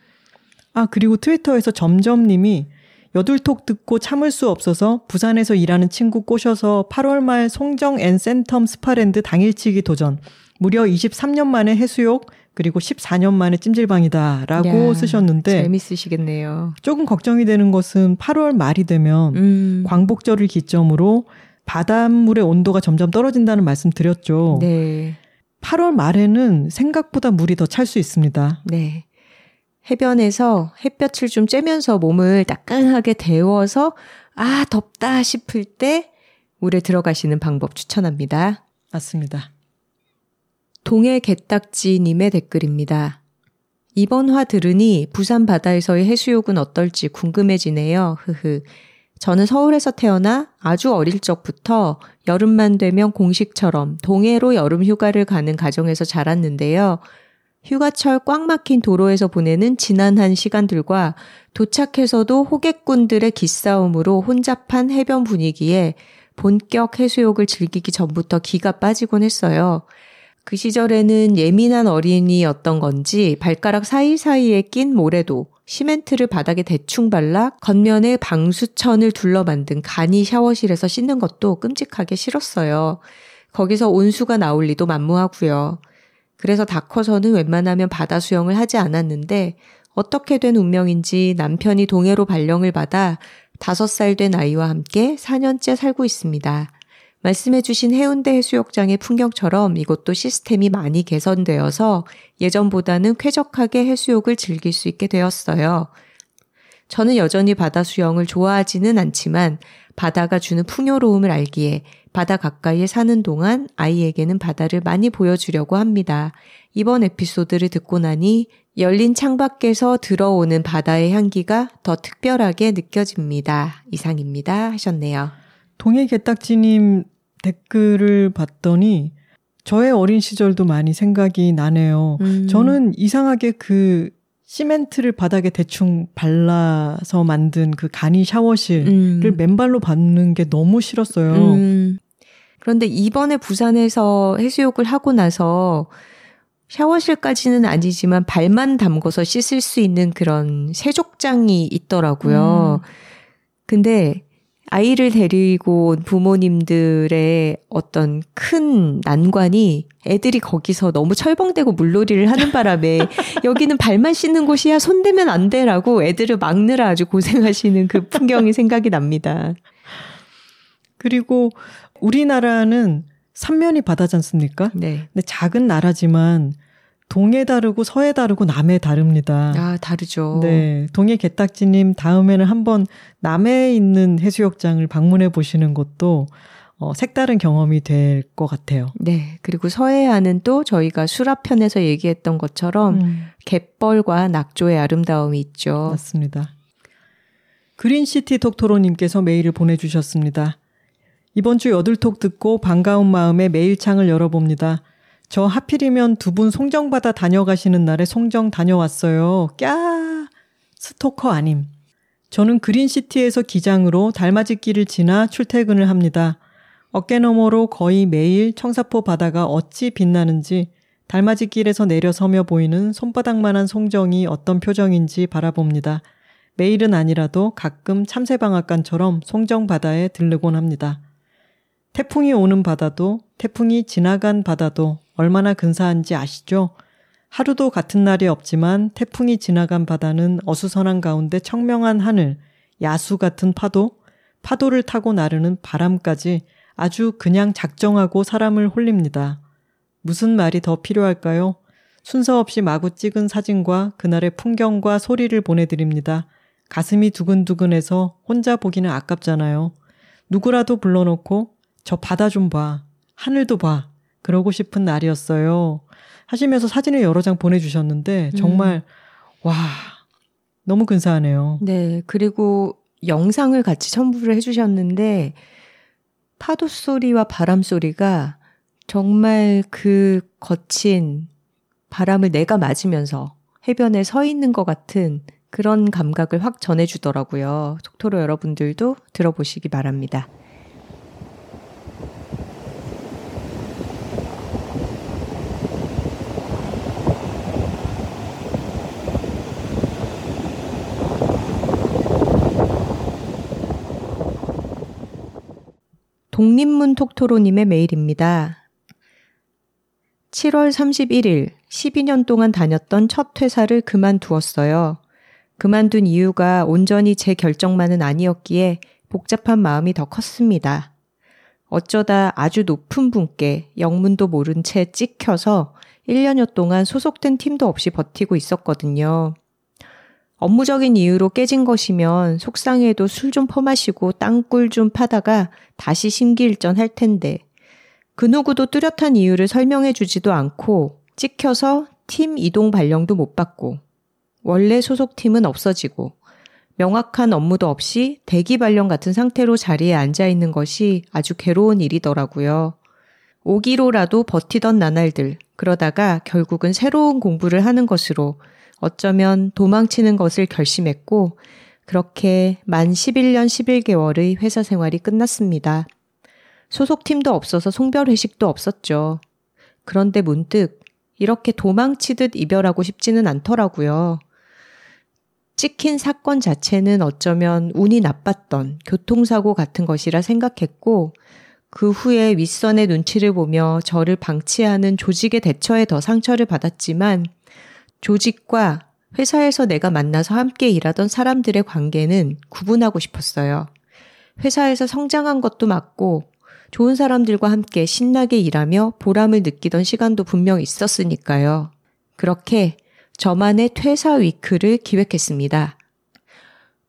아, 그리고 트위터에서 점점님이 여둘톡 듣고 참을 수 없어서 부산에서 일하는 친구 꼬셔서 8월 말 송정 and 센텀 스파랜드 당일치기 도전. 무려 23년 만에 해수욕, 그리고 14년 만에 찜질방이다라고 야, 쓰셨는데 재밌으시겠네요. 조금 걱정이 되는 것은 8월 말이 되면 음. 광복절을 기점으로 바닷물의 온도가 점점 떨어진다는 말씀 드렸죠. 네. 8월 말에는 생각보다 물이 더 찰 수 있습니다. 네. 해변에서 햇볕을 좀 쬐면서 몸을 따끈하게 데워서 아, 덥다 싶을 때 물에 들어가시는 방법 추천합니다. 맞습니다. 동해 개딱지님의 댓글입니다. 이번 화 들으니 부산 바다에서의 해수욕은 어떨지 궁금해지네요. 흐흐. 저는 서울에서 태어나 아주 어릴 적부터 여름만 되면 공식처럼 동해로 여름 휴가를 가는 가정에서 자랐는데요. 휴가철 꽉 막힌 도로에서 보내는 지난한 시간들과 도착해서도 호객꾼들의 기싸움으로 혼잡한 해변 분위기에 본격 해수욕을 즐기기 전부터 기가 빠지곤 했어요. 그 시절에는 예민한 어린이였던 건지 발가락 사이사이에 낀 모래도 시멘트를 바닥에 대충 발라 겉면에 방수천을 둘러 만든 간이 샤워실에서 씻는 것도 끔찍하게 싫었어요. 거기서 온수가 나올 리도 만무하고요. 그래서 다 커서는 웬만하면 바다 수영을 하지 않았는데 어떻게 된 운명인지 남편이 동해로 발령을 받아 다섯 살 된 아이와 함께 4년째 살고 있습니다. 말씀해주신 해운대 해수욕장의 풍경처럼 이곳도 시스템이 많이 개선되어서 예전보다는 쾌적하게 해수욕을 즐길 수 있게 되었어요. 저는 여전히 바다 수영을 좋아하지는 않지만 바다가 주는 풍요로움을 알기에 바다 가까이에 사는 동안 아이에게는 바다를 많이 보여주려고 합니다. 이번 에피소드를 듣고 나니 열린 창밖에서 들어오는 바다의 향기가 더 특별하게 느껴집니다. 이상입니다. 하셨네요. 동해 개딱지님 댓글을 봤더니 저의 어린 시절도 많이 생각이 나네요. 음. 저는 이상하게 그 시멘트를 바닥에 대충 발라서 만든 그 간이 샤워실을 음. 맨발로 받는 게 너무 싫었어요. 음. 그런데 이번에 부산에서 해수욕을 하고 나서 샤워실까지는 아니지만 발만 담궈서 씻을 수 있는 그런 세족장이 있더라고요. 음. 근데 아이를 데리고 온 부모님들의 어떤 큰 난관이 애들이 거기서 너무 철벙대고 물놀이를 하는 바람에 여기는 발만 씻는 곳이야 손대면 안 돼라고 애들을 막느라 아주 고생하시는 그 풍경이 생각이 납니다. 그리고 우리나라는 삼면이 바다지 않습니까? 네. 근데 작은 나라지만 동해 다르고 서해 다르고 남해 다릅니다. 아, 다르죠. 네. 동해 개딱지님 다음에는 한번 남해에 있는 해수욕장을 방문해 보시는 것도 어, 색다른 경험이 될 것 같아요. 네. 그리고 서해안은 또 저희가 수라편에서 얘기했던 것처럼 음. 갯벌과 낙조의 아름다움이 있죠. 맞습니다. 그린시티 톡토로님께서 메일을 보내주셨습니다. 이번 주 여들톡 듣고 반가운 마음에 메일창을 열어봅니다. 저 하필이면 두 분 송정바다 다녀가시는 날에 송정 다녀왔어요. 꺄! 스토커 아님. 저는 그린시티에서 기장으로 달맞이길을 지나 출퇴근을 합니다. 어깨너머로 거의 매일 청사포 바다가 어찌 빛나는지 달맞이길에서 내려서며 보이는 손바닥만한 송정이 어떤 표정인지 바라봅니다. 매일은 아니라도 가끔 참새방앗간처럼 송정 바다에 들르곤 합니다. 태풍이 오는 바다도 태풍이 지나간 바다도 얼마나 근사한지 아시죠? 하루도 같은 날이 없지만 태풍이 지나간 바다는 어수선한 가운데 청명한 하늘, 야수 같은 파도, 파도를 타고 나르는 바람까지 아주 그냥 작정하고 사람을 홀립니다. 무슨 말이 더 필요할까요? 순서 없이 마구 찍은 사진과 그날의 풍경과 소리를 보내드립니다. 가슴이 두근두근해서 혼자 보기는 아깝잖아요. 누구라도 불러놓고 저 바다 좀 봐. 하늘도 봐. 그러고 싶은 날이었어요. 하시면서 사진을 여러 장 보내주셨는데 정말 음. 와 너무 근사하네요. 네 그리고 영상을 같이 첨부를 해주셨는데 파도 소리와 바람 소리가 정말 그 거친 바람을 내가 맞으면서 해변에 서 있는 것 같은 그런 감각을 확 전해주더라고요. 속토로 여러분들도 들어보시기 바랍니다. 독립문 톡토로님의 메일입니다. 7월 31일, 12년 동안 다녔던 첫 회사를 그만두었어요. 그만둔 이유가 온전히 제 결정만은 아니었기에 복잡한 마음이 더 컸습니다. 어쩌다 아주 높은 분께 영문도 모른 채 찍혀서 1년여 동안 소속된 팀도 없이 버티고 있었거든요. 업무적인 이유로 깨진 것이면 속상해도 술 좀 퍼마시고 땅굴 좀 파다가 다시 심기일전 할 텐데 그 누구도 뚜렷한 이유를 설명해 주지도 않고 찍혀서 팀 이동 발령도 못 받고 원래 소속팀은 없어지고 명확한 업무도 없이 대기 발령 같은 상태로 자리에 앉아 있는 것이 아주 괴로운 일이더라고요. 오기로라도 버티던 나날들, 그러다가 결국은 새로운 공부를 하는 것으로 어쩌면 도망치는 것을 결심했고 그렇게 만 11년 11개월의 회사 생활이 끝났습니다. 소속팀도 없어서 송별 회식도 없었죠. 그런데 문득 이렇게 도망치듯 이별하고 싶지는 않더라고요. 찍힌 사건 자체는 어쩌면 운이 나빴던 교통사고 같은 것이라 생각했고, 그 후에 윗선의 눈치를 보며 저를 방치하는 조직의 대처에 더 상처를 받았지만, 조직과 회사에서 내가 만나서 함께 일하던 사람들의 관계는 구분하고 싶었어요. 회사에서 성장한 것도 맞고 좋은 사람들과 함께 신나게 일하며 보람을 느끼던 시간도 분명 있었으니까요. 그렇게 저만의 퇴사 위크를 기획했습니다.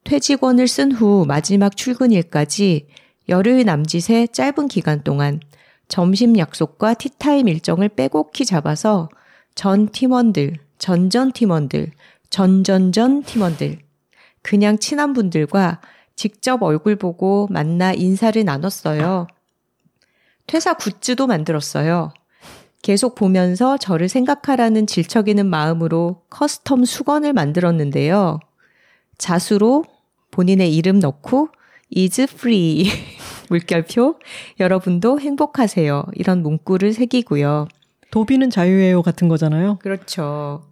퇴직원을 쓴 후 마지막 출근일까지 열흘 남짓의 짧은 기간 동안 점심 약속과 티타임 일정을 빼곡히 잡아서 전 팀원들, 전전 팀원들, 전전전 팀원들, 그냥 친한 분들과 직접 얼굴 보고 만나 인사를 나눴어요. 퇴사 굿즈도 만들었어요. 계속 보면서 저를 생각하라는 질척이는 마음으로 custom 수건을 만들었는데요. 자수로 본인의 이름 넣고 is free 물결표 여러분도 행복하세요 이런 문구를 새기고요. 도비는 자유예요 같은 거잖아요. 그렇죠.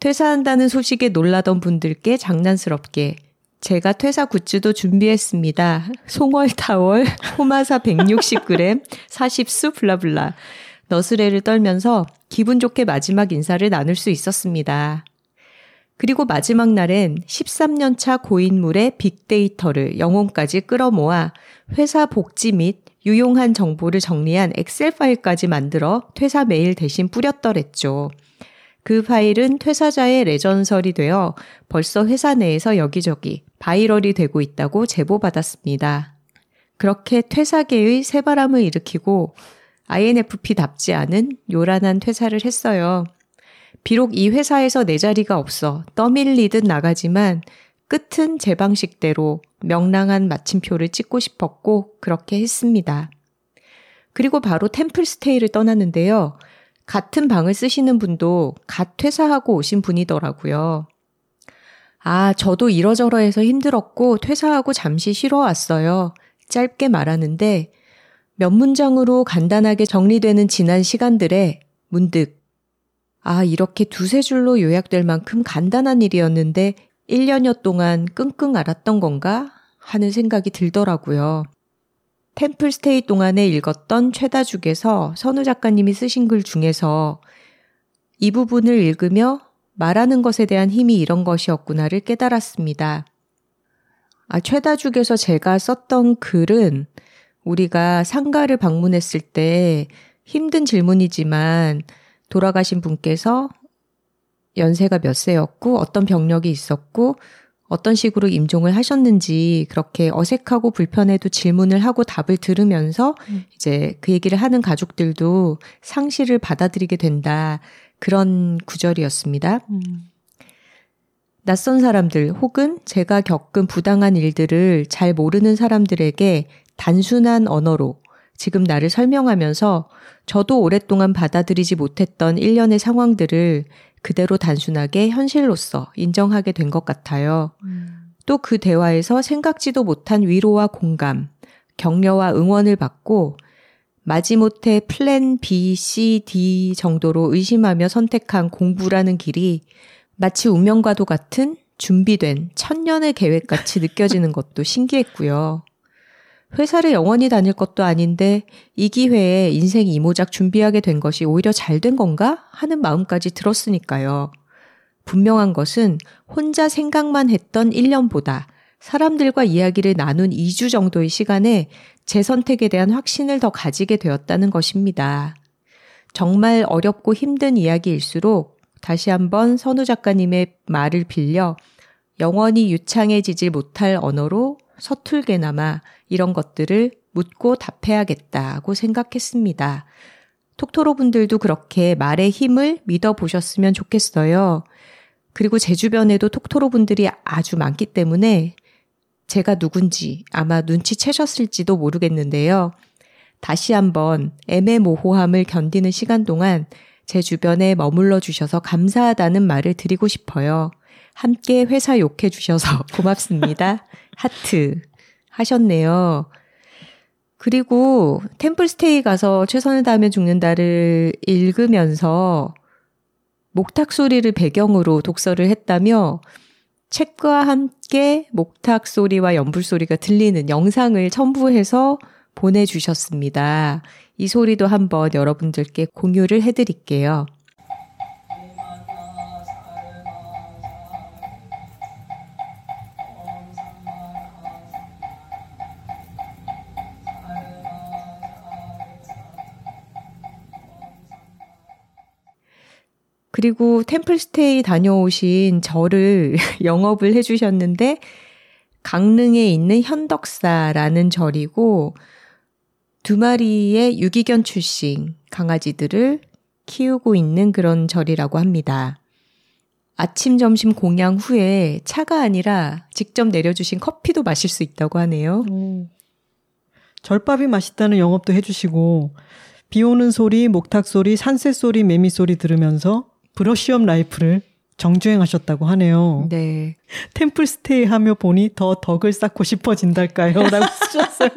퇴사한다는 소식에 놀라던 분들께 장난스럽게 제가 퇴사 굿즈도 준비했습니다. 송월 타월, 호마사 160g, 40수 블라블라. 너스레를 떨면서 기분 좋게 마지막 인사를 나눌 수 있었습니다. 그리고 마지막 날엔 13년차 고인물의 빅데이터를 영혼까지 끌어모아 회사 복지 및 유용한 정보를 정리한 엑셀 파일까지 만들어 퇴사 메일 대신 뿌렸더랬죠. 그 파일은 퇴사자의 레전설이 되어 벌써 회사 내에서 여기저기 viral이 되고 있다고 제보받았습니다. 그렇게 퇴사계의 새바람을 일으키고 INFP답지 않은 요란한 퇴사를 했어요. 비록 이 회사에서 내 자리가 없어 떠밀리듯 나가지만 끝은 제 방식대로 명랑한 마침표를 찍고 싶었고 그렇게 했습니다. 그리고 바로 템플스테이를 떠났는데요. 같은 방을 쓰시는 분도 갓 퇴사하고 오신 분이더라고요. 아, 저도 이러저러해서 힘들었고 퇴사하고 잠시 쉬러 왔어요. 짧게 말하는데 몇 문장으로 간단하게 정리되는 지난 시간들에 문득 아, 이렇게 두세 줄로 요약될 만큼 간단한 일이었는데 1년여 동안 끙끙 앓았던 건가 하는 생각이 들더라고요. 템플스테이 동안에 읽었던 최다죽에서 선우 작가님이 쓰신 글 중에서 이 부분을 읽으며 말하는 것에 대한 힘이 이런 것이었구나를 깨달았습니다. 아, 최다죽에서 제가 썼던 글은 우리가 상가를 방문했을 때 힘든 질문이지만 돌아가신 분께서 연세가 몇 세였고 어떤 병력이 있었고 어떤 식으로 임종을 하셨는지 그렇게 어색하고 불편해도 질문을 하고 답을 들으면서 음. 이제 그 얘기를 하는 가족들도 상실을 받아들이게 된다. 그런 구절이었습니다. 음. 낯선 사람들 혹은 제가 겪은 부당한 일들을 잘 모르는 사람들에게 단순한 언어로 지금 나를 설명하면서 저도 오랫동안 받아들이지 못했던 일련의 상황들을 그대로 단순하게 현실로서 인정하게 된 것 같아요. 음. 또그 대화에서 생각지도 못한 위로와 공감, 격려와 응원을 받고 마지못해 플랜 B, C, D 정도로 의심하며 선택한 공부라는 길이 마치 운명과도 같은 준비된 천년의 계획 같이 느껴지는 것도 신기했고요. 회사를 영원히 다닐 것도 아닌데 이 기회에 인생 이모작 준비하게 된 것이 오히려 잘 된 건가 하는 마음까지 들었으니까요. 분명한 것은 혼자 생각만 했던 1년보다 사람들과 이야기를 나눈 2주 정도의 시간에 제 선택에 대한 확신을 더 가지게 되었다는 것입니다. 정말 어렵고 힘든 이야기일수록 다시 한번 선우 작가님의 말을 빌려 영원히 유창해지지 못할 언어로 서툴게나마 이런 것들을 묻고 답해야겠다고 생각했습니다. 톡토로 분들도 그렇게 말의 힘을 믿어보셨으면 좋겠어요. 그리고 제 주변에도 톡토로 분들이 아주 많기 때문에 제가 누군지 아마 눈치채셨을지도 모르겠는데요. 다시 한번 애매모호함을 견디는 시간 동안 제 주변에 머물러 주셔서 감사하다는 말을 드리고 싶어요. 함께 회사 욕해 주셔서 고맙습니다. 하트. 하셨네요. 그리고 템플스테이 가서 최선을 다하며 죽는다를 읽으면서 목탁 소리를 배경으로 독서를 했다며 책과 함께 목탁 소리와 연불 소리가 들리는 영상을 첨부해서 보내주셨습니다. 이 소리도 한번 여러분들께 공유를 해드릴게요. 그리고 템플스테이 다녀오신 절을 영업을 해주셨는데 강릉에 있는 현덕사라는 절이고 두 마리의 유기견 출신 강아지들을 키우고 있는 그런 절이라고 합니다. 아침, 점심 공양 후에 차가 아니라 직접 내려주신 커피도 마실 수 있다고 하네요. 오. 절밥이 맛있다는 영업도 해주시고, 비 오는 소리, 목탁 소리, 산새 소리, 매미 소리 들으면서 브러쉬업 라이프를 정주행하셨다고 하네요. 네. 템플 스테이 하며 보니 더 덕을 쌓고 싶어진달까요? 라고 쓰셨어요.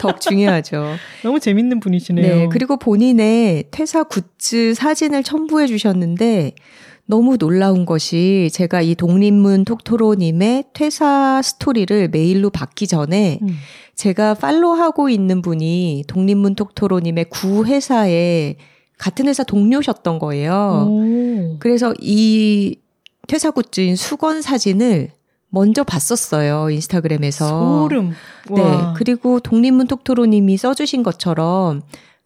덕 중요하죠. 너무 재밌는 분이시네요. 네. 그리고 본인의 퇴사 굿즈 사진을 첨부해 주셨는데 너무 놀라운 것이 제가 이 독립문 톡토로님의 퇴사 스토리를 메일로 받기 전에 음. 제가 팔로우하고 있는 분이 독립문 톡토로님의 구 회사에 같은 회사 동료셨던 거예요. 오. 그래서 이 퇴사 굿즈인 수건 사진을 먼저 봤었어요. 인스타그램에서. 소름. 네. 그리고 독립문 톡토로님이 써주신 것처럼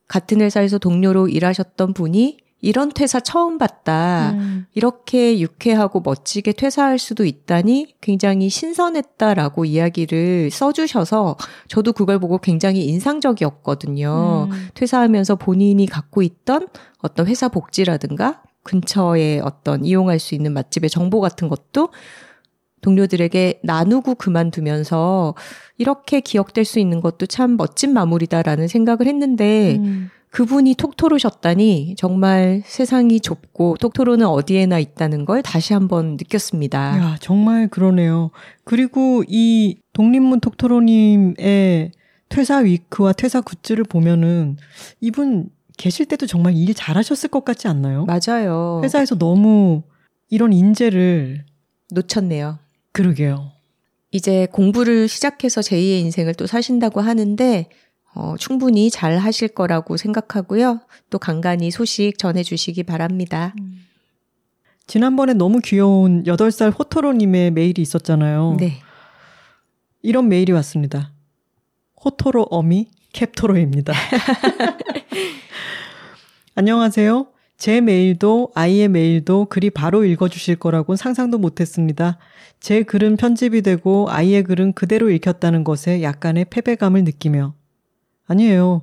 같은 회사에서 동료로 일하셨던 분이 이런 퇴사 처음 봤다. 음. 이렇게 유쾌하고 멋지게 퇴사할 수도 있다니 굉장히 신선했다라고 이야기를 써주셔서 저도 그걸 보고 굉장히 인상적이었거든요. 음. 퇴사하면서 본인이 갖고 있던 어떤 회사 복지라든가 근처에 어떤 이용할 수 있는 맛집의 정보 같은 것도 동료들에게 나누고 그만두면서 이렇게 기억될 수 있는 것도 참 멋진 마무리다라는 생각을 했는데 음. 그분이 톡토로셨다니 정말 세상이 좁고 톡토로는 어디에나 있다는 걸 다시 한번 느꼈습니다. 야, 정말 그러네요. 그리고 이 독립문 톡토로님의 퇴사 위크와 퇴사 굿즈를 보면은 이분 계실 때도 정말 일 잘하셨을 것 같지 않나요? 맞아요. 회사에서 너무 이런 인재를 놓쳤네요. 그러게요. 이제 공부를 시작해서 제2의 인생을 또 사신다고 하는데 어, 충분히 잘 하실 거라고 생각하고요. 또 간간히 소식 전해주시기 바랍니다. 음. 지난번에 너무 귀여운 8살 호토로님의 메일이 있었잖아요. 네. 이런 메일이 왔습니다. 호토로 어미 캡토로입니다. 안녕하세요. 제 메일도 아이의 메일도 글이 바로 읽어주실 거라고는 상상도 못했습니다. 제 글은 편집이 되고 아이의 글은 그대로 읽혔다는 것에 약간의 패배감을 느끼며 아니에요.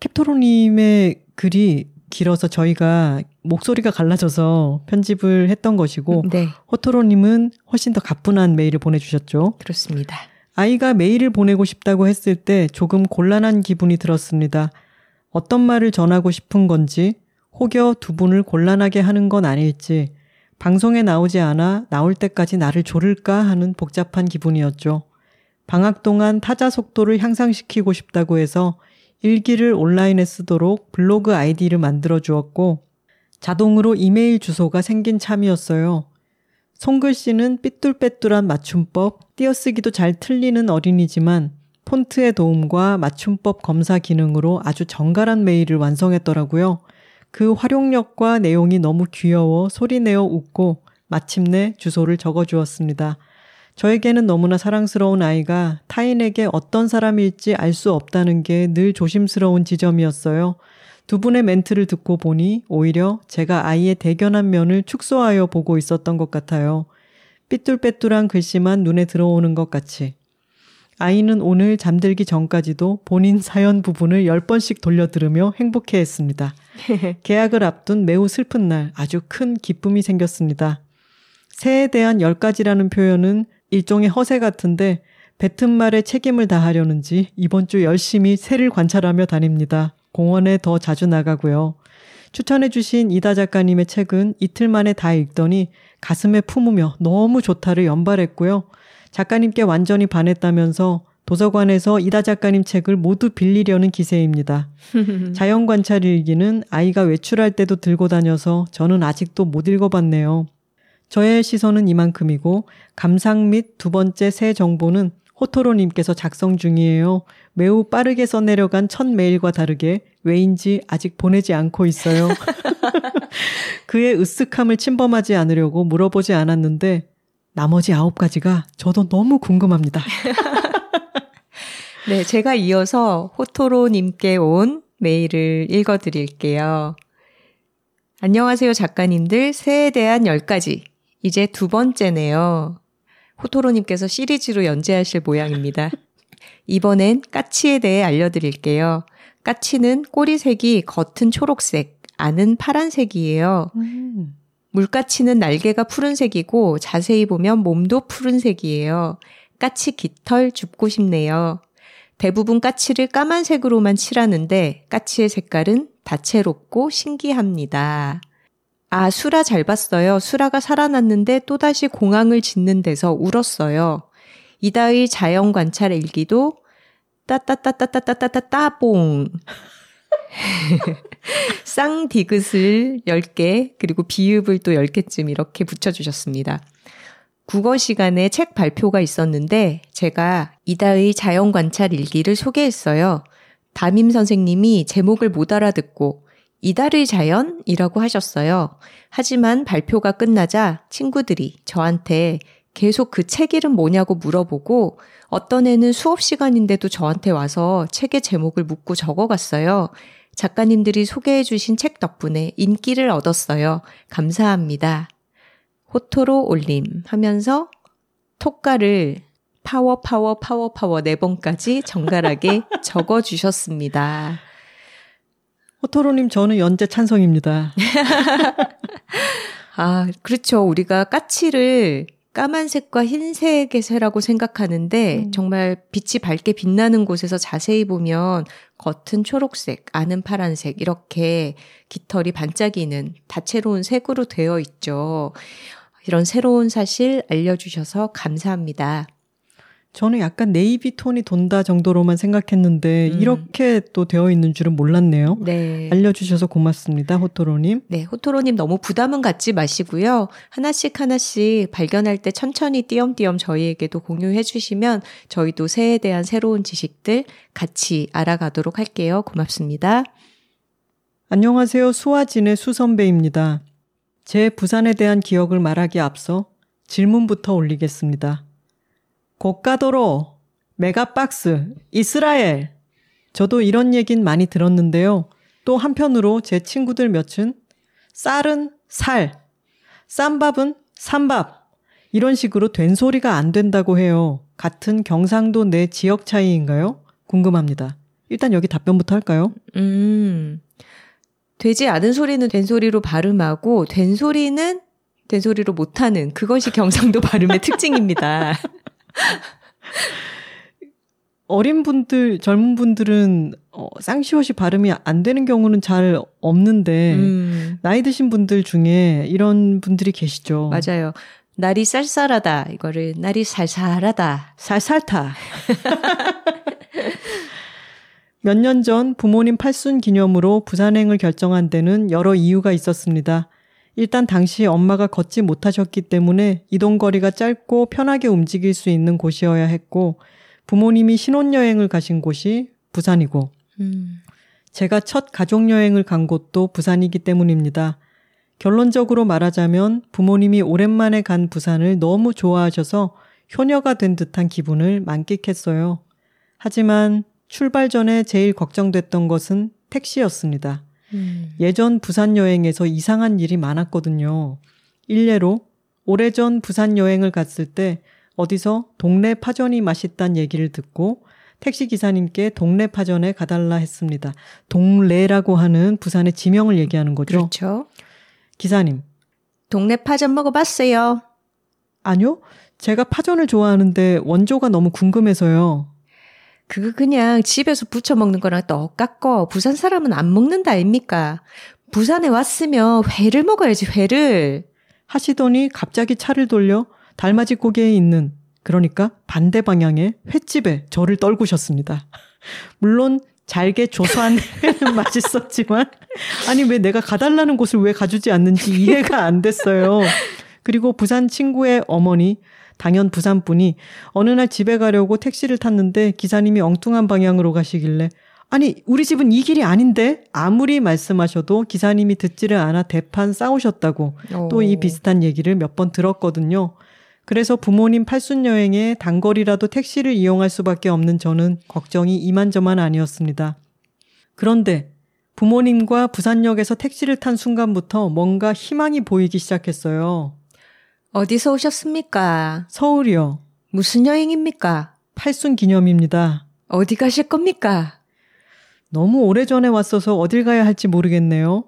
캡토로님의 글이 길어서 저희가 목소리가 갈라져서 편집을 했던 것이고 네. 호토로님은 훨씬 더 가뿐한 메일을 보내주셨죠. 그렇습니다. 아이가 메일을 보내고 싶다고 했을 때 조금 곤란한 기분이 들었습니다. 어떤 말을 전하고 싶은 건지 혹여 두 분을 곤란하게 하는 건 아닐지 방송에 나오지 않아 나올 때까지 나를 조를까 하는 복잡한 기분이었죠. 방학 동안 타자 속도를 향상시키고 싶다고 해서 일기를 온라인에 쓰도록 블로그 아이디를 만들어 주었고 자동으로 이메일 주소가 생긴 참이었어요. 손글씨는 삐뚤빼뚤한 맞춤법, 띄어쓰기도 잘 틀리는 어린이지만 폰트의 도움과 맞춤법 검사 기능으로 아주 정갈한 메일을 완성했더라고요. 그 활용력과 내용이 너무 귀여워 소리내어 웃고 마침내 주소를 적어 주었습니다. 저에게는 너무나 사랑스러운 아이가 타인에게 어떤 사람일지 알 수 없다는 게 늘 조심스러운 지점이었어요. 두 분의 멘트를 듣고 보니 오히려 제가 아이의 대견한 면을 축소하여 보고 있었던 것 같아요. 삐뚤빼뚤한 글씨만 눈에 들어오는 것 같이. 아이는 오늘 잠들기 전까지도 본인 사연 부분을 10번씩 돌려 들으며 행복해 했습니다. 계약을 앞둔 매우 슬픈 날 아주 큰 기쁨이 생겼습니다. 새에 대한 10가지라는 표현은 일종의 허세 같은데 뱉은 말에 책임을 다하려는지 이번 주 열심히 새를 관찰하며 다닙니다. 공원에 더 자주 나가고요. 추천해주신 이다 작가님의 책은 이틀 만에 다 읽더니 가슴에 품으며 너무 좋다를 연발했고요. 작가님께 완전히 반했다면서 도서관에서 이다 작가님 책을 모두 빌리려는 기세입니다. 자연 관찰 일기는 아이가 외출할 때도 들고 다녀서 저는 아직도 못 읽어봤네요. 저의 시선은 이만큼이고 감상 및 두 번째 새 정보는 호토로님께서 작성 중이에요. 매우 빠르게 써내려간 첫 메일과 다르게 왜인지 아직 보내지 않고 있어요. 그의 으쓱함을 침범하지 않으려고 물어보지 않았는데 나머지 아홉 가지가 저도 너무 궁금합니다. 네, 제가 이어서 호토로님께 온 메일을 읽어드릴게요. 안녕하세요, 작가님들. 새에 대한 10가지. 이제 두 번째네요. 호토로님께서 시리즈로 연재하실 모양입니다. 이번엔 까치에 대해 알려드릴게요. 까치는 꼬리색이 겉은 초록색, 안은 파란색이에요. 음. 물까치는 날개가 푸른색이고 자세히 보면 몸도 푸른색이에요. 까치 깃털 줍고 싶네요. 대부분 까치를 까만색으로만 칠하는데 까치의 색깔은 다채롭고 신기합니다. 아, 수라 잘 봤어요. 수라가 살아났는데 또다시 공항을 짓는 데서 울었어요. 이다의 자연 관찰 일기도 따따따따따따따따 따봉. 쌍디귿을 10개, 그리고 비읍을 또 10개쯤 이렇게 붙여주셨습니다. 국어 시간에 책 발표가 있었는데 제가 이다의 자연 관찰 일기를 소개했어요. 담임 선생님이 제목을 못 알아듣고 이달의 자연이라고 하셨어요. 하지만 발표가 끝나자 친구들이 저한테 계속 그 책 이름 뭐냐고 물어보고 어떤 애는 수업 시간인데도 저한테 와서 책의 제목을 묻고 적어갔어요. 작가님들이 소개해 주신 책 덕분에 인기를 얻었어요. 감사합니다. 호토로 올림 하면서 토가를 파워 파워 파워 파워 네 번까지 정갈하게 적어 주셨습니다. 호토로님 저는 연재 찬성입니다. 아, 그렇죠. 우리가 까치를 까만색과 흰색의 새라고 생각하는데 음. 정말 빛이 밝게 빛나는 곳에서 자세히 보면 겉은 초록색, 안은 파란색 이렇게 깃털이 반짝이는 다채로운 색으로 되어 있죠. 이런 새로운 사실 알려주셔서 감사합니다. 저는 약간 네이비 톤이 돈다 정도로만 생각했는데 음. 이렇게 또 되어 있는 줄은 몰랐네요. 네. 알려주셔서 고맙습니다, 호토로님. 네, 호토로님 너무 부담은 갖지 마시고요. 하나씩 하나씩 발견할 때 천천히 띄엄띄엄 저희에게도 공유해 주시면 저희도 새에 대한 새로운 지식들 같이 알아가도록 할게요. 고맙습니다. 안녕하세요. 수아진의 수선배입니다. 제 부산에 대한 기억을 말하기 앞서 질문부터 올리겠습니다. 고가도로, 메가박스, 이스라엘. 저도 이런 얘긴 많이 들었는데요. 또 한편으로 제 친구들 몇은 쌀은 살, 쌈밥은 삼밥. 이런 식으로 된 소리가 안 된다고 해요. 같은 경상도 내 지역 차이인가요? 궁금합니다. 일단 여기 답변부터 할까요? 음. 되지 않은 소리는 된 소리로 발음하고 된 소리는 된 소리로 못하는 그것이 경상도 발음의 특징입니다. 어린 분들, 젊은 분들은 어, 쌍시옷이 발음이 안 되는 경우는 잘 없는데 음. 나이 드신 분들 중에 이런 분들이 계시죠. 맞아요. 날이 쌀쌀하다 이거를 날이 살살하다 살살타. 몇 년 전 부모님 팔순 기념으로 부산행을 결정한 데는 여러 이유가 있었습니다. 일단 당시 엄마가 걷지 못하셨기 때문에 이동거리가 짧고 편하게 움직일 수 있는 곳이어야 했고 부모님이 신혼여행을 가신 곳이 부산이고 음. 제가 첫 가족여행을 간 곳도 부산이기 때문입니다. 결론적으로 말하자면 부모님이 오랜만에 간 부산을 너무 좋아하셔서 효녀가 된 듯한 기분을 만끽했어요. 하지만 출발 전에 제일 걱정됐던 것은 택시였습니다. 음. 예전 부산 여행에서 이상한 일이 많았거든요. 일례로 오래전 부산 여행을 갔을 때 어디서 동네 파전이 맛있단 얘기를 듣고 택시 기사님께 동네 파전에 가달라 했습니다. 동래라고 하는 부산의 지명을 얘기하는 거죠. 그렇죠. 기사님. 동네 파전 먹어봤어요. 아니요. 제가 파전을 좋아하는데 원조가 너무 궁금해서요. 그거 그냥 집에서 부쳐 먹는 거랑 똑같고 부산 사람은 안 먹는다 아닙니까? 부산에 왔으면 회를 먹어야지 회를 하시더니 갑자기 차를 돌려 달맞이 고개에 있는 그러니까 반대 방향의 횟집에 저를 떨구셨습니다. 물론 잘게 조소한 회는 맛있었지만 아니 왜 내가 가달라는 곳을 왜 가주지 않는지 이해가 안 됐어요. 그리고 부산 친구의 어머니 당연 부산분이 어느 날 집에 가려고 택시를 탔는데 기사님이 엉뚱한 방향으로 가시길래 아니 우리 집은 이 길이 아닌데 아무리 말씀하셔도 기사님이 듣지를 않아 대판 싸우셨다고 또 이 비슷한 얘기를 몇 번 들었거든요. 그래서 부모님 팔순 여행에 단거리라도 택시를 이용할 수밖에 없는 저는 걱정이 이만저만 아니었습니다. 그런데 부모님과 부산역에서 택시를 탄 순간부터 뭔가 희망이 보이기 시작했어요. 어디서 오셨습니까? 서울이요. 무슨 여행입니까? 팔순 기념입니다. 어디 가실 겁니까? 너무 오래전에 왔어서 어딜 가야 할지 모르겠네요.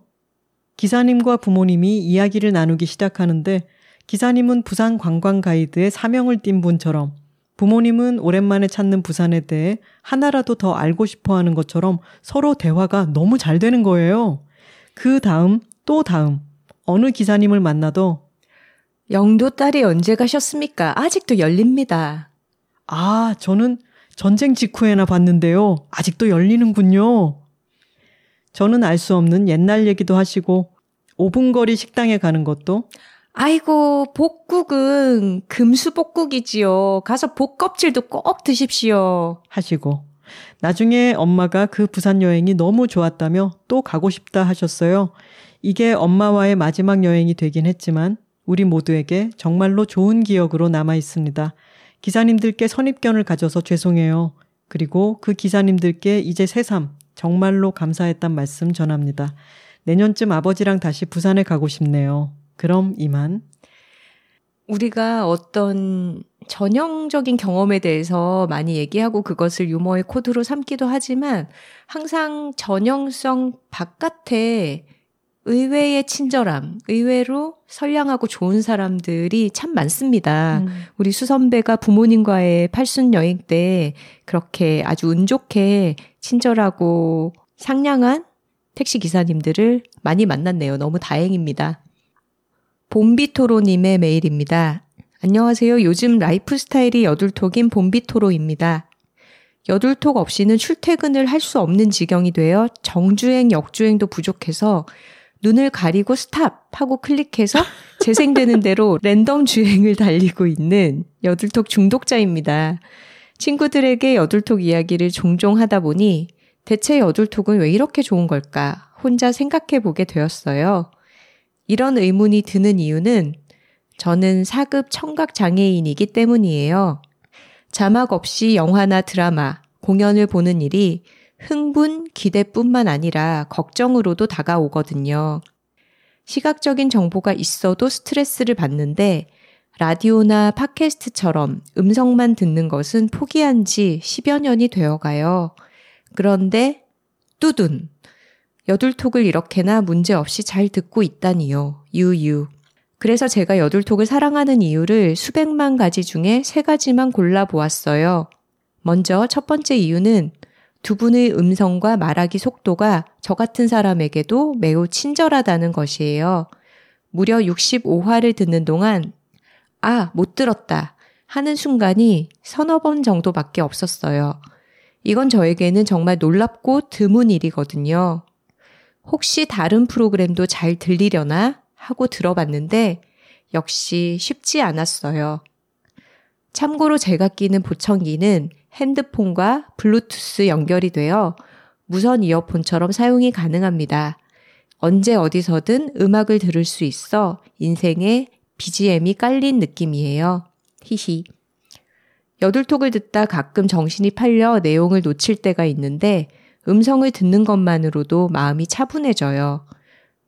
기사님과 부모님이 이야기를 나누기 시작하는데 기사님은 부산 관광 가이드의 사명을 띤 분처럼 부모님은 오랜만에 찾는 부산에 대해 하나라도 더 알고 싶어 하는 것처럼 서로 대화가 너무 잘 되는 거예요. 그 다음, 또 다음, 어느 기사님을 만나도 영도 딸이 언제 가셨습니까? 아직도 열립니다. 아, 저는 전쟁 직후에나 봤는데요. 아직도 열리는군요. 저는 알 수 없는 옛날 얘기도 하시고 5분 거리 식당에 가는 것도 아이고, 복국은 금수복국이지요. 가서 복 껍질도 꼭 드십시오. 하시고 나중에 엄마가 그 부산 여행이 너무 좋았다며 또 가고 싶다 하셨어요. 이게 엄마와의 마지막 여행이 되긴 했지만 우리 모두에게 정말로 좋은 기억으로 남아 있습니다. 기사님들께 선입견을 가져서 죄송해요. 그리고 그 기사님들께 이제 새삼 정말로 감사했단 말씀 전합니다. 내년쯤 아버지랑 다시 부산에 가고 싶네요. 그럼 이만. 우리가 어떤 전형적인 경험에 대해서 많이 얘기하고 그것을 유머의 코드로 삼기도 하지만 항상 전형성 바깥에 의외의 친절함, 의외로 선량하고 좋은 사람들이 참 많습니다. 음. 우리 수선배가 부모님과의 팔순 여행 때 그렇게 아주 운 좋게 친절하고 상냥한 택시 기사님들을 많이 만났네요. 너무 다행입니다. 봄비토로님의 메일입니다. 안녕하세요. 요즘 라이프 스타일이 여둘톡인 봄비토로입니다. 여둘톡 없이는 출퇴근을 할 수 없는 지경이 되어 정주행, 역주행도 부족해서 눈을 가리고 스탑 하고 클릭해서 재생되는 대로 랜덤 주행을 달리고 있는 여둘톡 중독자입니다. 친구들에게 여둘톡 이야기를 종종 하다 보니 대체 여둘톡은 왜 이렇게 좋은 걸까 혼자 생각해 보게 되었어요. 이런 의문이 드는 이유는 저는 사급 청각 장애인이기 때문이에요. 자막 없이 영화나 드라마, 공연을 보는 일이 흥분, 기대뿐만 아니라 걱정으로도 다가오거든요. 시각적인 정보가 있어도 스트레스를 받는데 라디오나 팟캐스트처럼 음성만 듣는 것은 포기한 지 10여 년이 되어 가요. 그런데 뚜둔. 여둘톡을 이렇게나 문제없이 잘 듣고 있다니요. 유유. 그래서 제가 여둘톡을 사랑하는 이유를 수백만 가지 중에 세 가지만 골라보았어요. 먼저 첫 번째 이유는 두 분의 음성과 말하기 속도가 저 같은 사람에게도 매우 친절하다는 것이에요. 무려 65화를 듣는 동안 아, 못 들었다 하는 순간이 서너 번 정도밖에 없었어요. 이건 저에게는 정말 놀랍고 드문 일이거든요. 혹시 다른 프로그램도 잘 들리려나 하고 들어봤는데 역시 쉽지 않았어요. 참고로 제가 끼는 보청기는 핸드폰과 블루투스 연결이 되어 무선 이어폰처럼 사용이 가능합니다. 언제 어디서든 음악을 들을 수 있어 인생에 BGM이 깔린 느낌이에요. 히히. 여둘톡을 듣다 가끔 정신이 팔려 내용을 놓칠 때가 있는데 음성을 듣는 것만으로도 마음이 차분해져요.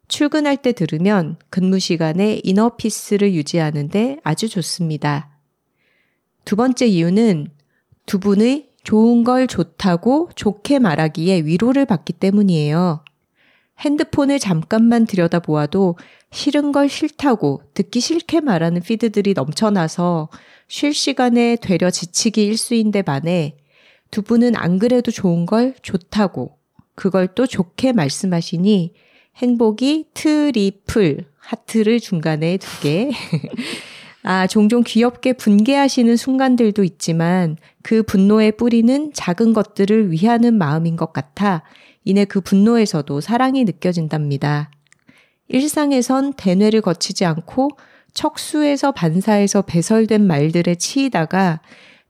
출근할 때 들으면 근무 시간에 이너피스를 유지하는데 아주 좋습니다. 두 번째 이유는 두 분의 좋은 걸 좋다고 좋게 말하기에 위로를 받기 때문이에요. 핸드폰을 잠깐만 들여다보아도 싫은 걸 싫다고 듣기 싫게 말하는 피드들이 넘쳐나서 쉴 시간에 되려 지치기 일수인데 반해 두 분은 안 그래도 좋은 걸 좋다고 그걸 또 좋게 말씀하시니 행복이 트리플 하트를 중간에 두 개. 아, 종종 귀엽게 분개하시는 순간들도 있지만 그 분노의 뿌리는 작은 것들을 위하는 마음인 것 같아 이내 그 분노에서도 사랑이 느껴진답니다. 일상에선 대뇌를 거치지 않고 척수에서 반사해서 배설된 말들에 치이다가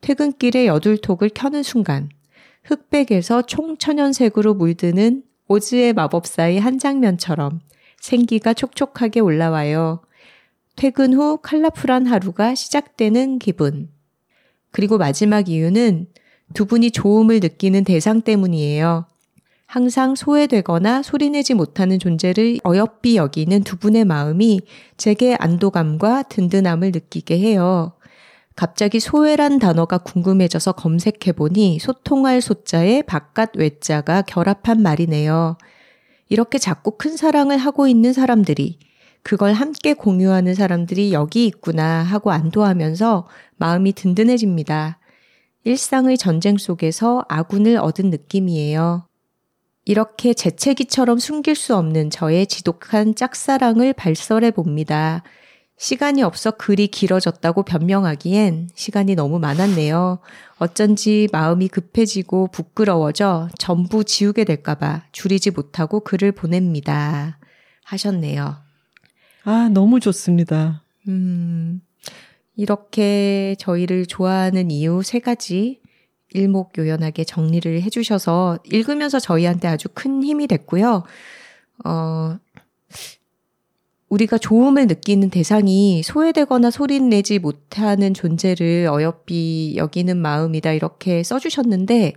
퇴근길에 여둘톡을 켜는 순간 흑백에서 총천연색으로 물드는 오즈의 마법사의 한 장면처럼 생기가 촉촉하게 올라와요. 퇴근 후 칼라풀한 하루가 시작되는 기분. 그리고 마지막 이유는 두 분이 좋음을 느끼는 대상 때문이에요. 항상 소외되거나 소리내지 못하는 존재를 어여삐 여기는 두 분의 마음이 제게 안도감과 든든함을 느끼게 해요. 갑자기 소외란 단어가 궁금해져서 검색해보니 소통할 소자에 바깥 외자가 결합한 말이네요. 이렇게 자꾸 큰 사랑을 하고 있는 사람들이 그걸 함께 공유하는 사람들이 여기 있구나 하고 안도하면서 마음이 든든해집니다. 일상의 전쟁 속에서 아군을 얻은 느낌이에요. 이렇게 재채기처럼 숨길 수 없는 저의 지독한 짝사랑을 발설해 봅니다. 시간이 없어 글이 길어졌다고 변명하기엔 시간이 너무 많았네요. 어쩐지 마음이 급해지고 부끄러워져 전부 지우게 될까봐 줄이지 못하고 글을 보냅니다. 하셨네요. 아, 너무 좋습니다. 음, 이렇게 저희를 좋아하는 이유 세 가지 일목요연하게 정리를 해주셔서 읽으면서 저희한테 아주 큰 힘이 됐고요. 어, 우리가 좋음을 느끼는 대상이 소외되거나 소린 내지 못하는 존재를 어여삐 여기는 마음이다 이렇게 써주셨는데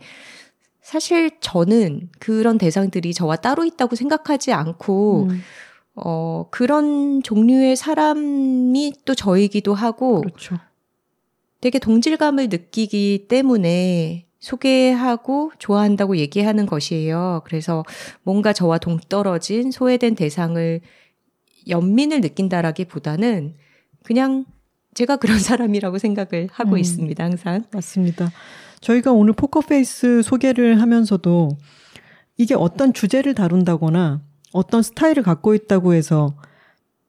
사실 저는 그런 대상들이 저와 따로 있다고 생각하지 않고 음. 어, 그런 종류의 사람이 또 저이기도 하고 그렇죠. 되게 동질감을 느끼기 때문에 소개하고 좋아한다고 얘기하는 것이에요. 그래서 뭔가 저와 동떨어진 소외된 대상을 연민을 느낀다라기 보다는 그냥 제가 그런 사람이라고 생각을 하고 음, 있습니다. 항상. 맞습니다. 저희가 오늘 포커페이스 소개를 하면서도 이게 어떤 주제를 다룬다거나 어떤 스타일을 갖고 있다고 해서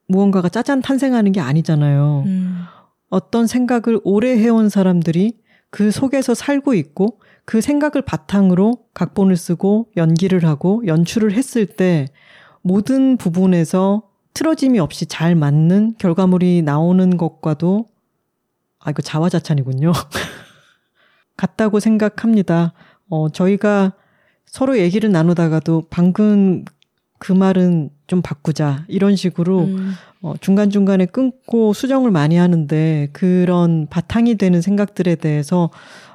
무언가가 짜잔 탄생하는 게 아니잖아요. 음. 어떤 생각을 오래 해온 사람들이 그 속에서 살고 있고 그 생각을 바탕으로 각본을 쓰고 연기를 하고 연출을 했을 때 모든 부분에서 틀어짐이 없이 잘 맞는 결과물이 나오는 것과도 아 이거 자화자찬이군요. 같다고 생각합니다. 어 저희가 서로 얘기를 나누다가도 방금 그 말은 좀 바꾸자 이런 식으로 음. 어, 중간 중간에 끊고 수정을 많이 하는데 그런 바탕이 되는 생각들에 대해서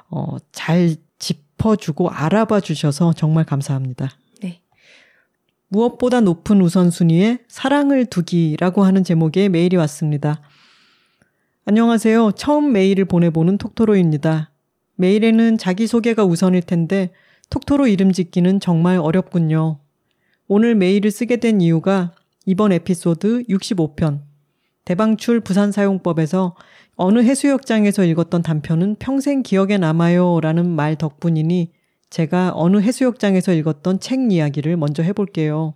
어, 잘 짚어주고 알아봐 주셔서 정말 감사합니다. 네. 무엇보다 높은 우선순위에 사랑을 두기라고 하는 제목의 메일이 왔습니다. 안녕하세요. 처음 메일을 보내보는 톡토로입니다. 메일에는 자기소개가 우선일 텐데 톡토로 이름 짓기는 정말 어렵군요. 오늘 메일을 쓰게 된 이유가 이번 에피소드 65편 대방출 부산 사용법에서 어느 해수욕장에서 읽었던 단편은 평생 기억에 남아요 라는 말 덕분이니 제가 어느 해수욕장에서 읽었던 책 이야기를 먼저 해볼게요.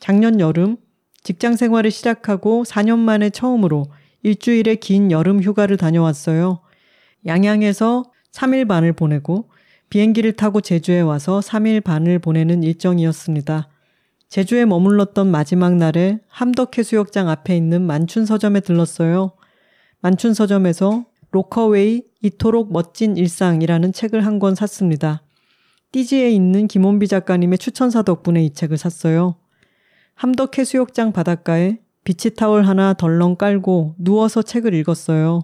작년 여름 직장 생활을 시작하고 4년 만에 처음으로 일주일의 긴 여름 휴가를 다녀왔어요. 양양에서 3일 반을 보내고 비행기를 타고 제주에 와서 3일 반을 보내는 일정이었습니다. 제주에 머물렀던 마지막 날에 함덕해수욕장 앞에 있는 만춘서점에 들렀어요. 만춘서점에서 로커웨이 이토록 멋진 일상이라는 책을 한 권 샀습니다. 띠지에 있는 김원비 작가님의 추천사 덕분에 이 책을 샀어요. 함덕해수욕장 바닷가에 비치타월 하나 덜렁 깔고 누워서 책을 읽었어요.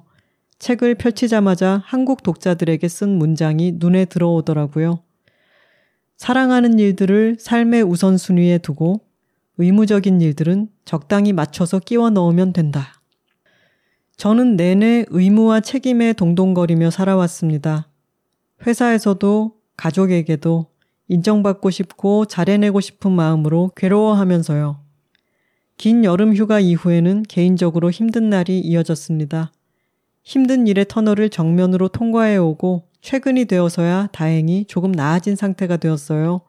책을 펼치자마자 한국 독자들에게 쓴 문장이 눈에 들어오더라고요. 사랑하는 일들을 삶의 우선순위에 두고 의무적인 일들은 적당히 맞춰서 끼워 넣으면 된다. 저는 내내 의무와 책임에 동동거리며 살아왔습니다. 회사에서도 가족에게도 인정받고 싶고 잘해내고 싶은 마음으로 괴로워하면서요. 긴 여름 휴가 이후에는 개인적으로 힘든 날이 이어졌습니다. 힘든 일의 터널을 정면으로 통과해 오고 최근이 되어서야 다행히 조금 나아진 상태가 되었어요.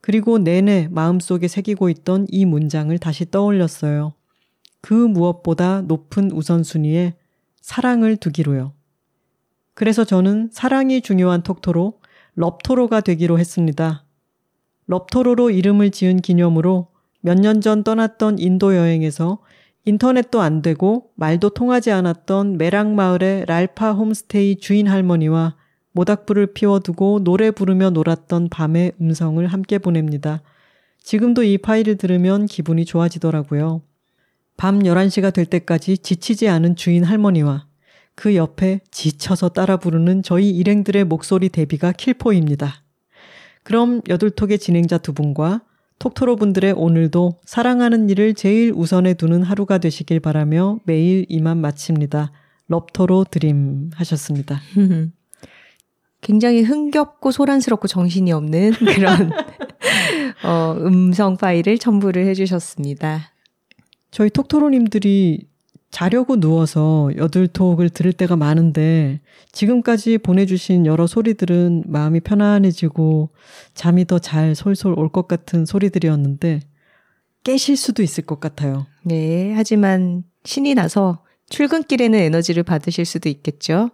그리고 내내 마음속에 새기고 있던 이 문장을 다시 떠올렸어요. 그 무엇보다 높은 우선순위에 사랑을 두기로요. 그래서 저는 사랑이 중요한 톡토로 럽토로가 되기로 했습니다. 럽토로로 이름을 지은 기념으로 몇 년 전 떠났던 인도 여행에서 인터넷도 안 되고 말도 통하지 않았던 메랑 마을의 랄파 홈스테이 주인 할머니와 모닥불을 피워두고 노래 부르며 놀았던 밤의 음성을 함께 보냅니다. 지금도 이 파일을 들으면 기분이 좋아지더라고요. 밤 11시가 될 때까지 지치지 않은 주인 할머니와 그 옆에 지쳐서 따라 부르는 저희 일행들의 목소리 대비가 킬포입니다. 그럼 여둘톡의 진행자 두 분과 톡토로 분들의 오늘도 사랑하는 일을 제일 우선에 두는 하루가 되시길 바라며 매일 이만 마칩니다. 럽토로 드림 하셨습니다. 굉장히 흥겹고 소란스럽고 정신이 없는 그런 어, 음성 파일을 첨부를 해주셨습니다. 저희 톡토로님들이 자려고 누워서 여들톡을 들을 때가 많은데 지금까지 보내주신 여러 소리들은 마음이 편안해지고 잠이 더 잘 솔솔 올 것 같은 소리들이었는데 깨실 수도 있을 것 같아요. 네, 하지만 신이 나서 출근길에는 에너지를 받으실 수도 있겠죠.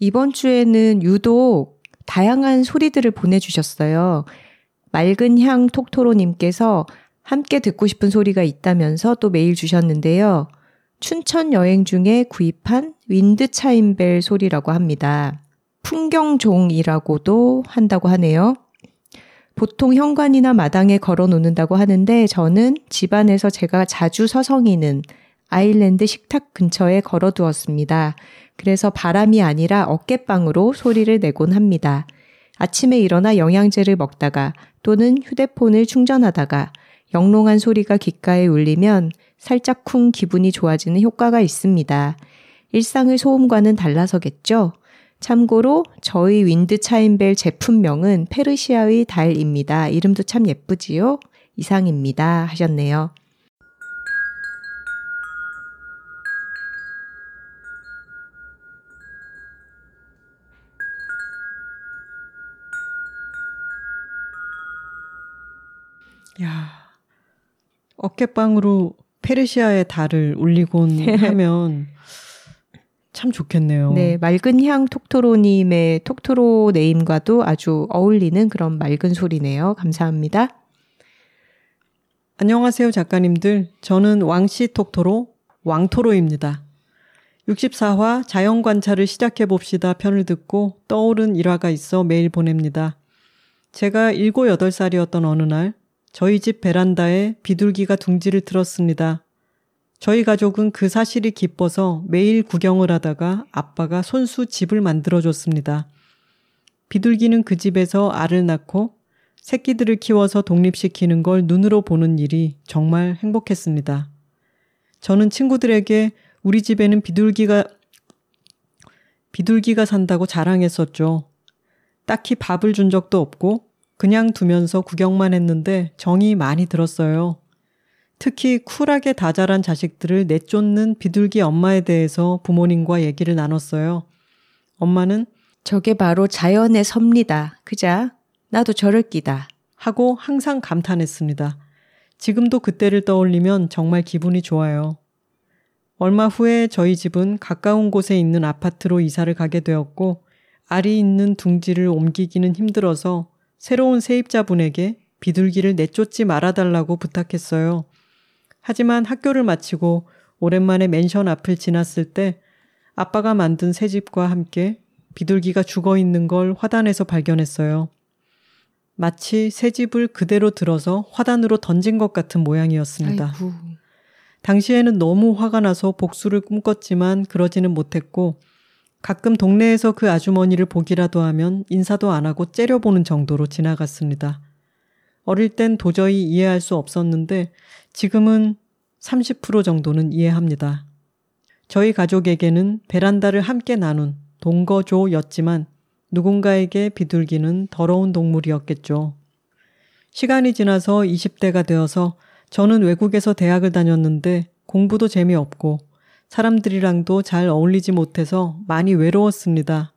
이번 주에는 유독 다양한 소리들을 보내주셨어요. 맑은 향 톡토로님께서 함께 듣고 싶은 소리가 있다면서 또 메일 주셨는데요. 춘천 여행 중에 구입한 윈드 차임벨 소리라고 합니다. 풍경종이라고도 한다고 하네요. 보통 현관이나 마당에 걸어 놓는다고 하는데 저는 집안에서 제가 자주 서성이는 아일랜드 식탁 근처에 걸어 두었습니다. 그래서 바람이 아니라 어깨빵으로 소리를 내곤 합니다. 아침에 일어나 영양제를 먹다가 또는 휴대폰을 충전하다가 영롱한 소리가 귓가에 울리면 살짝 쿵 기분이 좋아지는 효과가 있습니다. 일상의 소음과는 달라서겠죠? 참고로 저희 윈드 차인벨 제품명은 페르시아의 달입니다. 이름도 참 예쁘지요? 이상입니다. 하셨네요. 어깨빵으로 페르시아의 달을 울리곤 하면 참 좋겠네요. 네, 맑은 향 톡토로님의 톡토로 네임과도 아주 어울리는 그런 맑은 소리네요. 감사합니다. 안녕하세요, 작가님들. 저는 왕씨 톡토로 왕토로입니다. 64화 자연 관찰을 시작해 봅시다 편을 듣고 떠오른 일화가 있어 메일 보냅니다. 제가 7, 8살이었던 어느 날 저희 집 베란다에 비둘기가 둥지를 틀었습니다. 저희 가족은 그 사실이 기뻐서 매일 구경을 하다가 아빠가 손수 집을 만들어줬습니다. 비둘기는 그 집에서 알을 낳고 새끼들을 키워서 독립시키는 걸 눈으로 보는 일이 정말 행복했습니다. 저는 친구들에게 우리 집에는 비둘기가 비둘기가 산다고 자랑했었죠. 딱히 밥을 준 적도 없고 그냥 두면서 구경만 했는데 정이 많이 들었어요. 특히 쿨하게 다자란 자식들을 내쫓는 비둘기 엄마에 대해서 부모님과 얘기를 나눴어요. 엄마는 저게 바로 자연의 섭니다. 그자? 나도 저럴 끼다. 하고 항상 감탄했습니다. 지금도 그때를 떠올리면 정말 기분이 좋아요. 얼마 후에 저희 집은 가까운 곳에 있는 아파트로 이사를 가게 되었고 알이 있는 둥지를 옮기기는 힘들어서 새로운 세입자분에게 비둘기를 내쫓지 말아달라고 부탁했어요. 하지만 학교를 마치고 오랜만에 맨션 앞을 지났을 때 아빠가 만든 새 집과 함께 비둘기가 죽어 있는 걸 화단에서 발견했어요. 마치 새 집을 그대로 들어서 화단으로 던진 것 같은 모양이었습니다. 아이고. 당시에는 너무 화가 나서 복수를 꿈꿨지만 그러지는 못했고 가끔 동네에서 그 아주머니를 보기라도 하면 인사도 안 하고 째려보는 정도로 지나갔습니다. 어릴 땐 도저히 이해할 수 없었는데 지금은 30% 정도는 이해합니다. 저희 가족에게는 베란다를 함께 나눈 동거조였지만 누군가에게 비둘기는 더러운 동물이었겠죠. 시간이 지나서 20대가 되어서 저는 외국에서 대학을 다녔는데 공부도 재미없고 사람들이랑도 잘 어울리지 못해서 많이 외로웠습니다.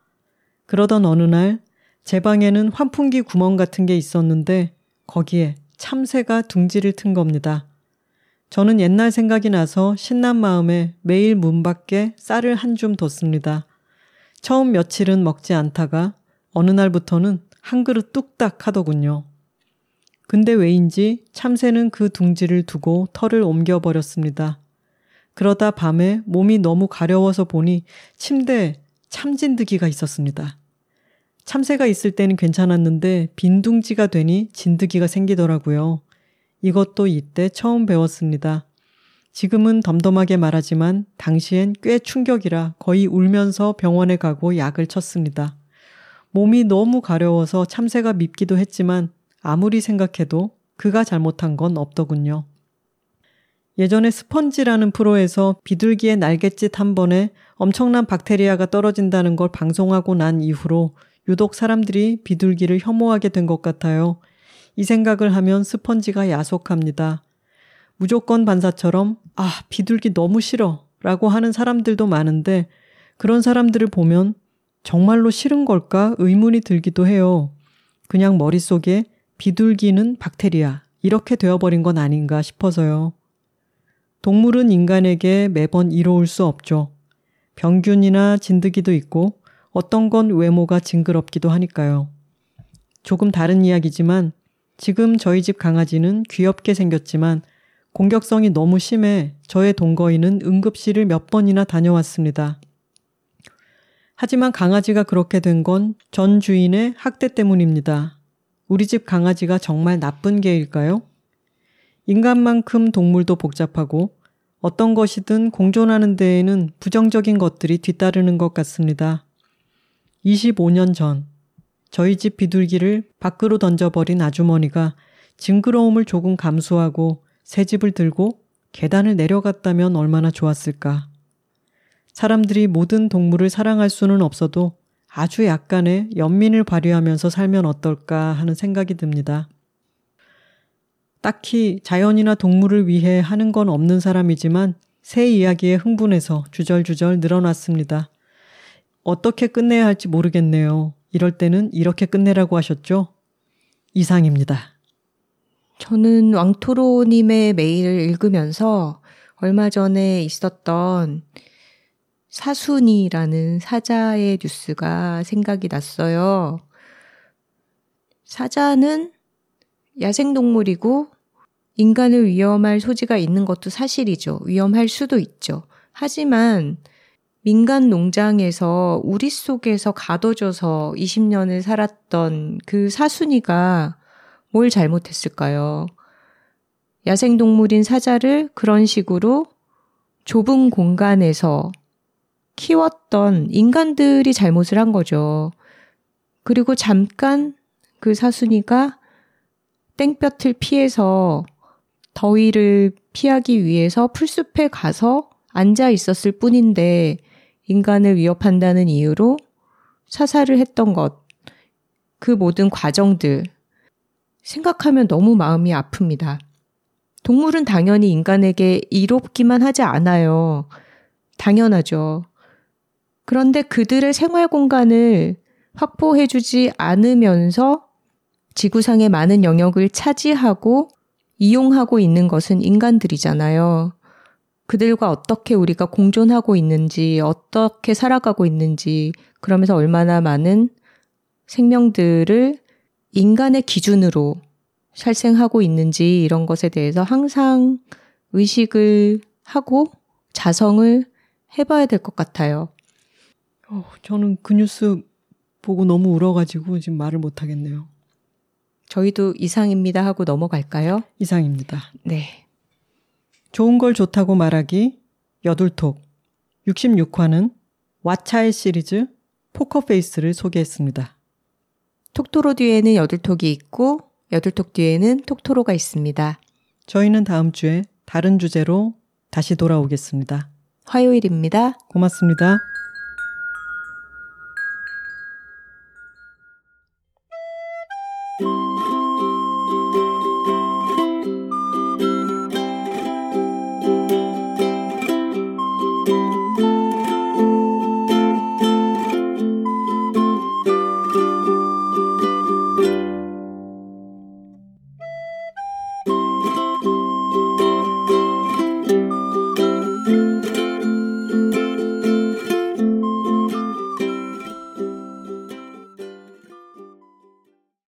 그러던 어느 날 제 방에는 환풍기 구멍 같은 게 있었는데 거기에 참새가 둥지를 튼 겁니다. 저는 옛날 생각이 나서 신난 마음에 매일 문 밖에 쌀을 한 줌 뒀습니다. 처음 며칠은 먹지 않다가 어느 날부터는 한 그릇 뚝딱 하더군요. 근데 왜인지 참새는 그 둥지를 두고 털을 옮겨버렸습니다. 그러다 밤에 몸이 너무 가려워서 보니 침대에 참진드기가 있었습니다. 참새가 있을 때는 괜찮았는데 빈둥지가 되니 진드기가 생기더라고요. 이것도 이때 처음 배웠습니다. 지금은 덤덤하게 말하지만 당시엔 꽤 충격이라 거의 울면서 병원에 가고 약을 쳤습니다. 몸이 너무 가려워서 참새가 밉기도 했지만 아무리 생각해도 그가 잘못한 건 없더군요. 예전에 스펀지라는 프로에서 비둘기의 날갯짓 한 번에 엄청난 박테리아가 떨어진다는 걸 방송하고 난 이후로 유독 사람들이 비둘기를 혐오하게 된 것 같아요. 이 생각을 하면 스펀지가 야속합니다. 무조건 반사처럼, 아, 비둘기 너무 싫어. 라고 하는 사람들도 많은데, 그런 사람들을 보면 정말로 싫은 걸까 의문이 들기도 해요. 그냥 머릿속에 비둘기는 박테리아. 이렇게 되어버린 건 아닌가 싶어서요. 동물은 인간에게 매번 이로울 수 없죠. 병균이나 진드기도 있고, 어떤 건 외모가 징그럽기도 하니까요. 조금 다른 이야기지만 지금 저희 집 강아지는 귀엽게 생겼지만 공격성이 너무 심해 저의 동거인은 응급실을 몇 번이나 다녀왔습니다. 하지만 강아지가 그렇게 된 건 전 주인의 학대 때문입니다. 우리 집 강아지가 정말 나쁜 개일까요? 인간만큼 동물도 복잡하고 어떤 것이든 공존하는 데에는 부정적인 것들이 뒤따르는 것 같습니다. 25년 전 저희 집 비둘기를 밖으로 던져버린 아주머니가 징그러움을 조금 감수하고 새 집을 들고 계단을 내려갔다면 얼마나 좋았을까. 사람들이 모든 동물을 사랑할 수는 없어도 아주 약간의 연민을 발휘하면서 살면 어떨까 하는 생각이 듭니다. 딱히 자연이나 동물을 위해 하는 건 없는 사람이지만 새 이야기에 흥분해서 주절주절 늘어났습니다. 어떻게 끝내야 할지 모르겠네요. 이럴 때는 이렇게 끝내라고 하셨죠? 이상입니다. 저는 왕토로님의 메일을 읽으면서 얼마 전에 있었던 사순이라는 사자의 뉴스가 생각이 났어요. 사자는 야생동물이고 인간을 위험할 소지가 있는 것도 사실이죠. 위험할 수도 있죠. 하지만 민간 농장에서 우리 속에서 가둬져서 20년을 살았던 그 사순이가 뭘 잘못했을까요? 야생동물인 사자를 그런 식으로 좁은 공간에서 키웠던 인간들이 잘못을 한 거죠. 그리고 잠깐 그 사순이가 땡볕을 피해서 더위를 피하기 위해서 풀숲에 가서 앉아 있었을 뿐인데 인간을 위협한다는 이유로 사살을 했던 것, 그 모든 과정들, 생각하면 너무 마음이 아픕니다. 동물은 당연히 인간에게 이롭기만 하지 않아요. 당연하죠. 그런데 그들의 생활 공간을 확보해주지 않으면서 지구상의 많은 영역을 차지하고 이용하고 있는 것은 인간들이잖아요. 그들과 어떻게 우리가 공존하고 있는지, 어떻게 살아가고 있는지, 그러면서 얼마나 많은 생명들을 인간의 기준으로 살생하고 있는지 이런 것에 대해서 항상 의식을 하고 자성을 해봐야 될 것 같아요. 어, 저는 그 뉴스 보고 너무 울어가지고 지금 말을 못하겠네요. 저희도 이상입니다 하고 넘어갈까요? 이상입니다. 네. 좋은 걸 좋다고 말하기 여둘톡 66화는 왓차의 시리즈 포커페이스를 소개했습니다. 톡토로 뒤에는 여둘톡이 있고 여둘톡 뒤에는 톡토로가 있습니다. 저희는 다음 주에 다른 주제로 다시 돌아오겠습니다. 화요일입니다. 고맙습니다.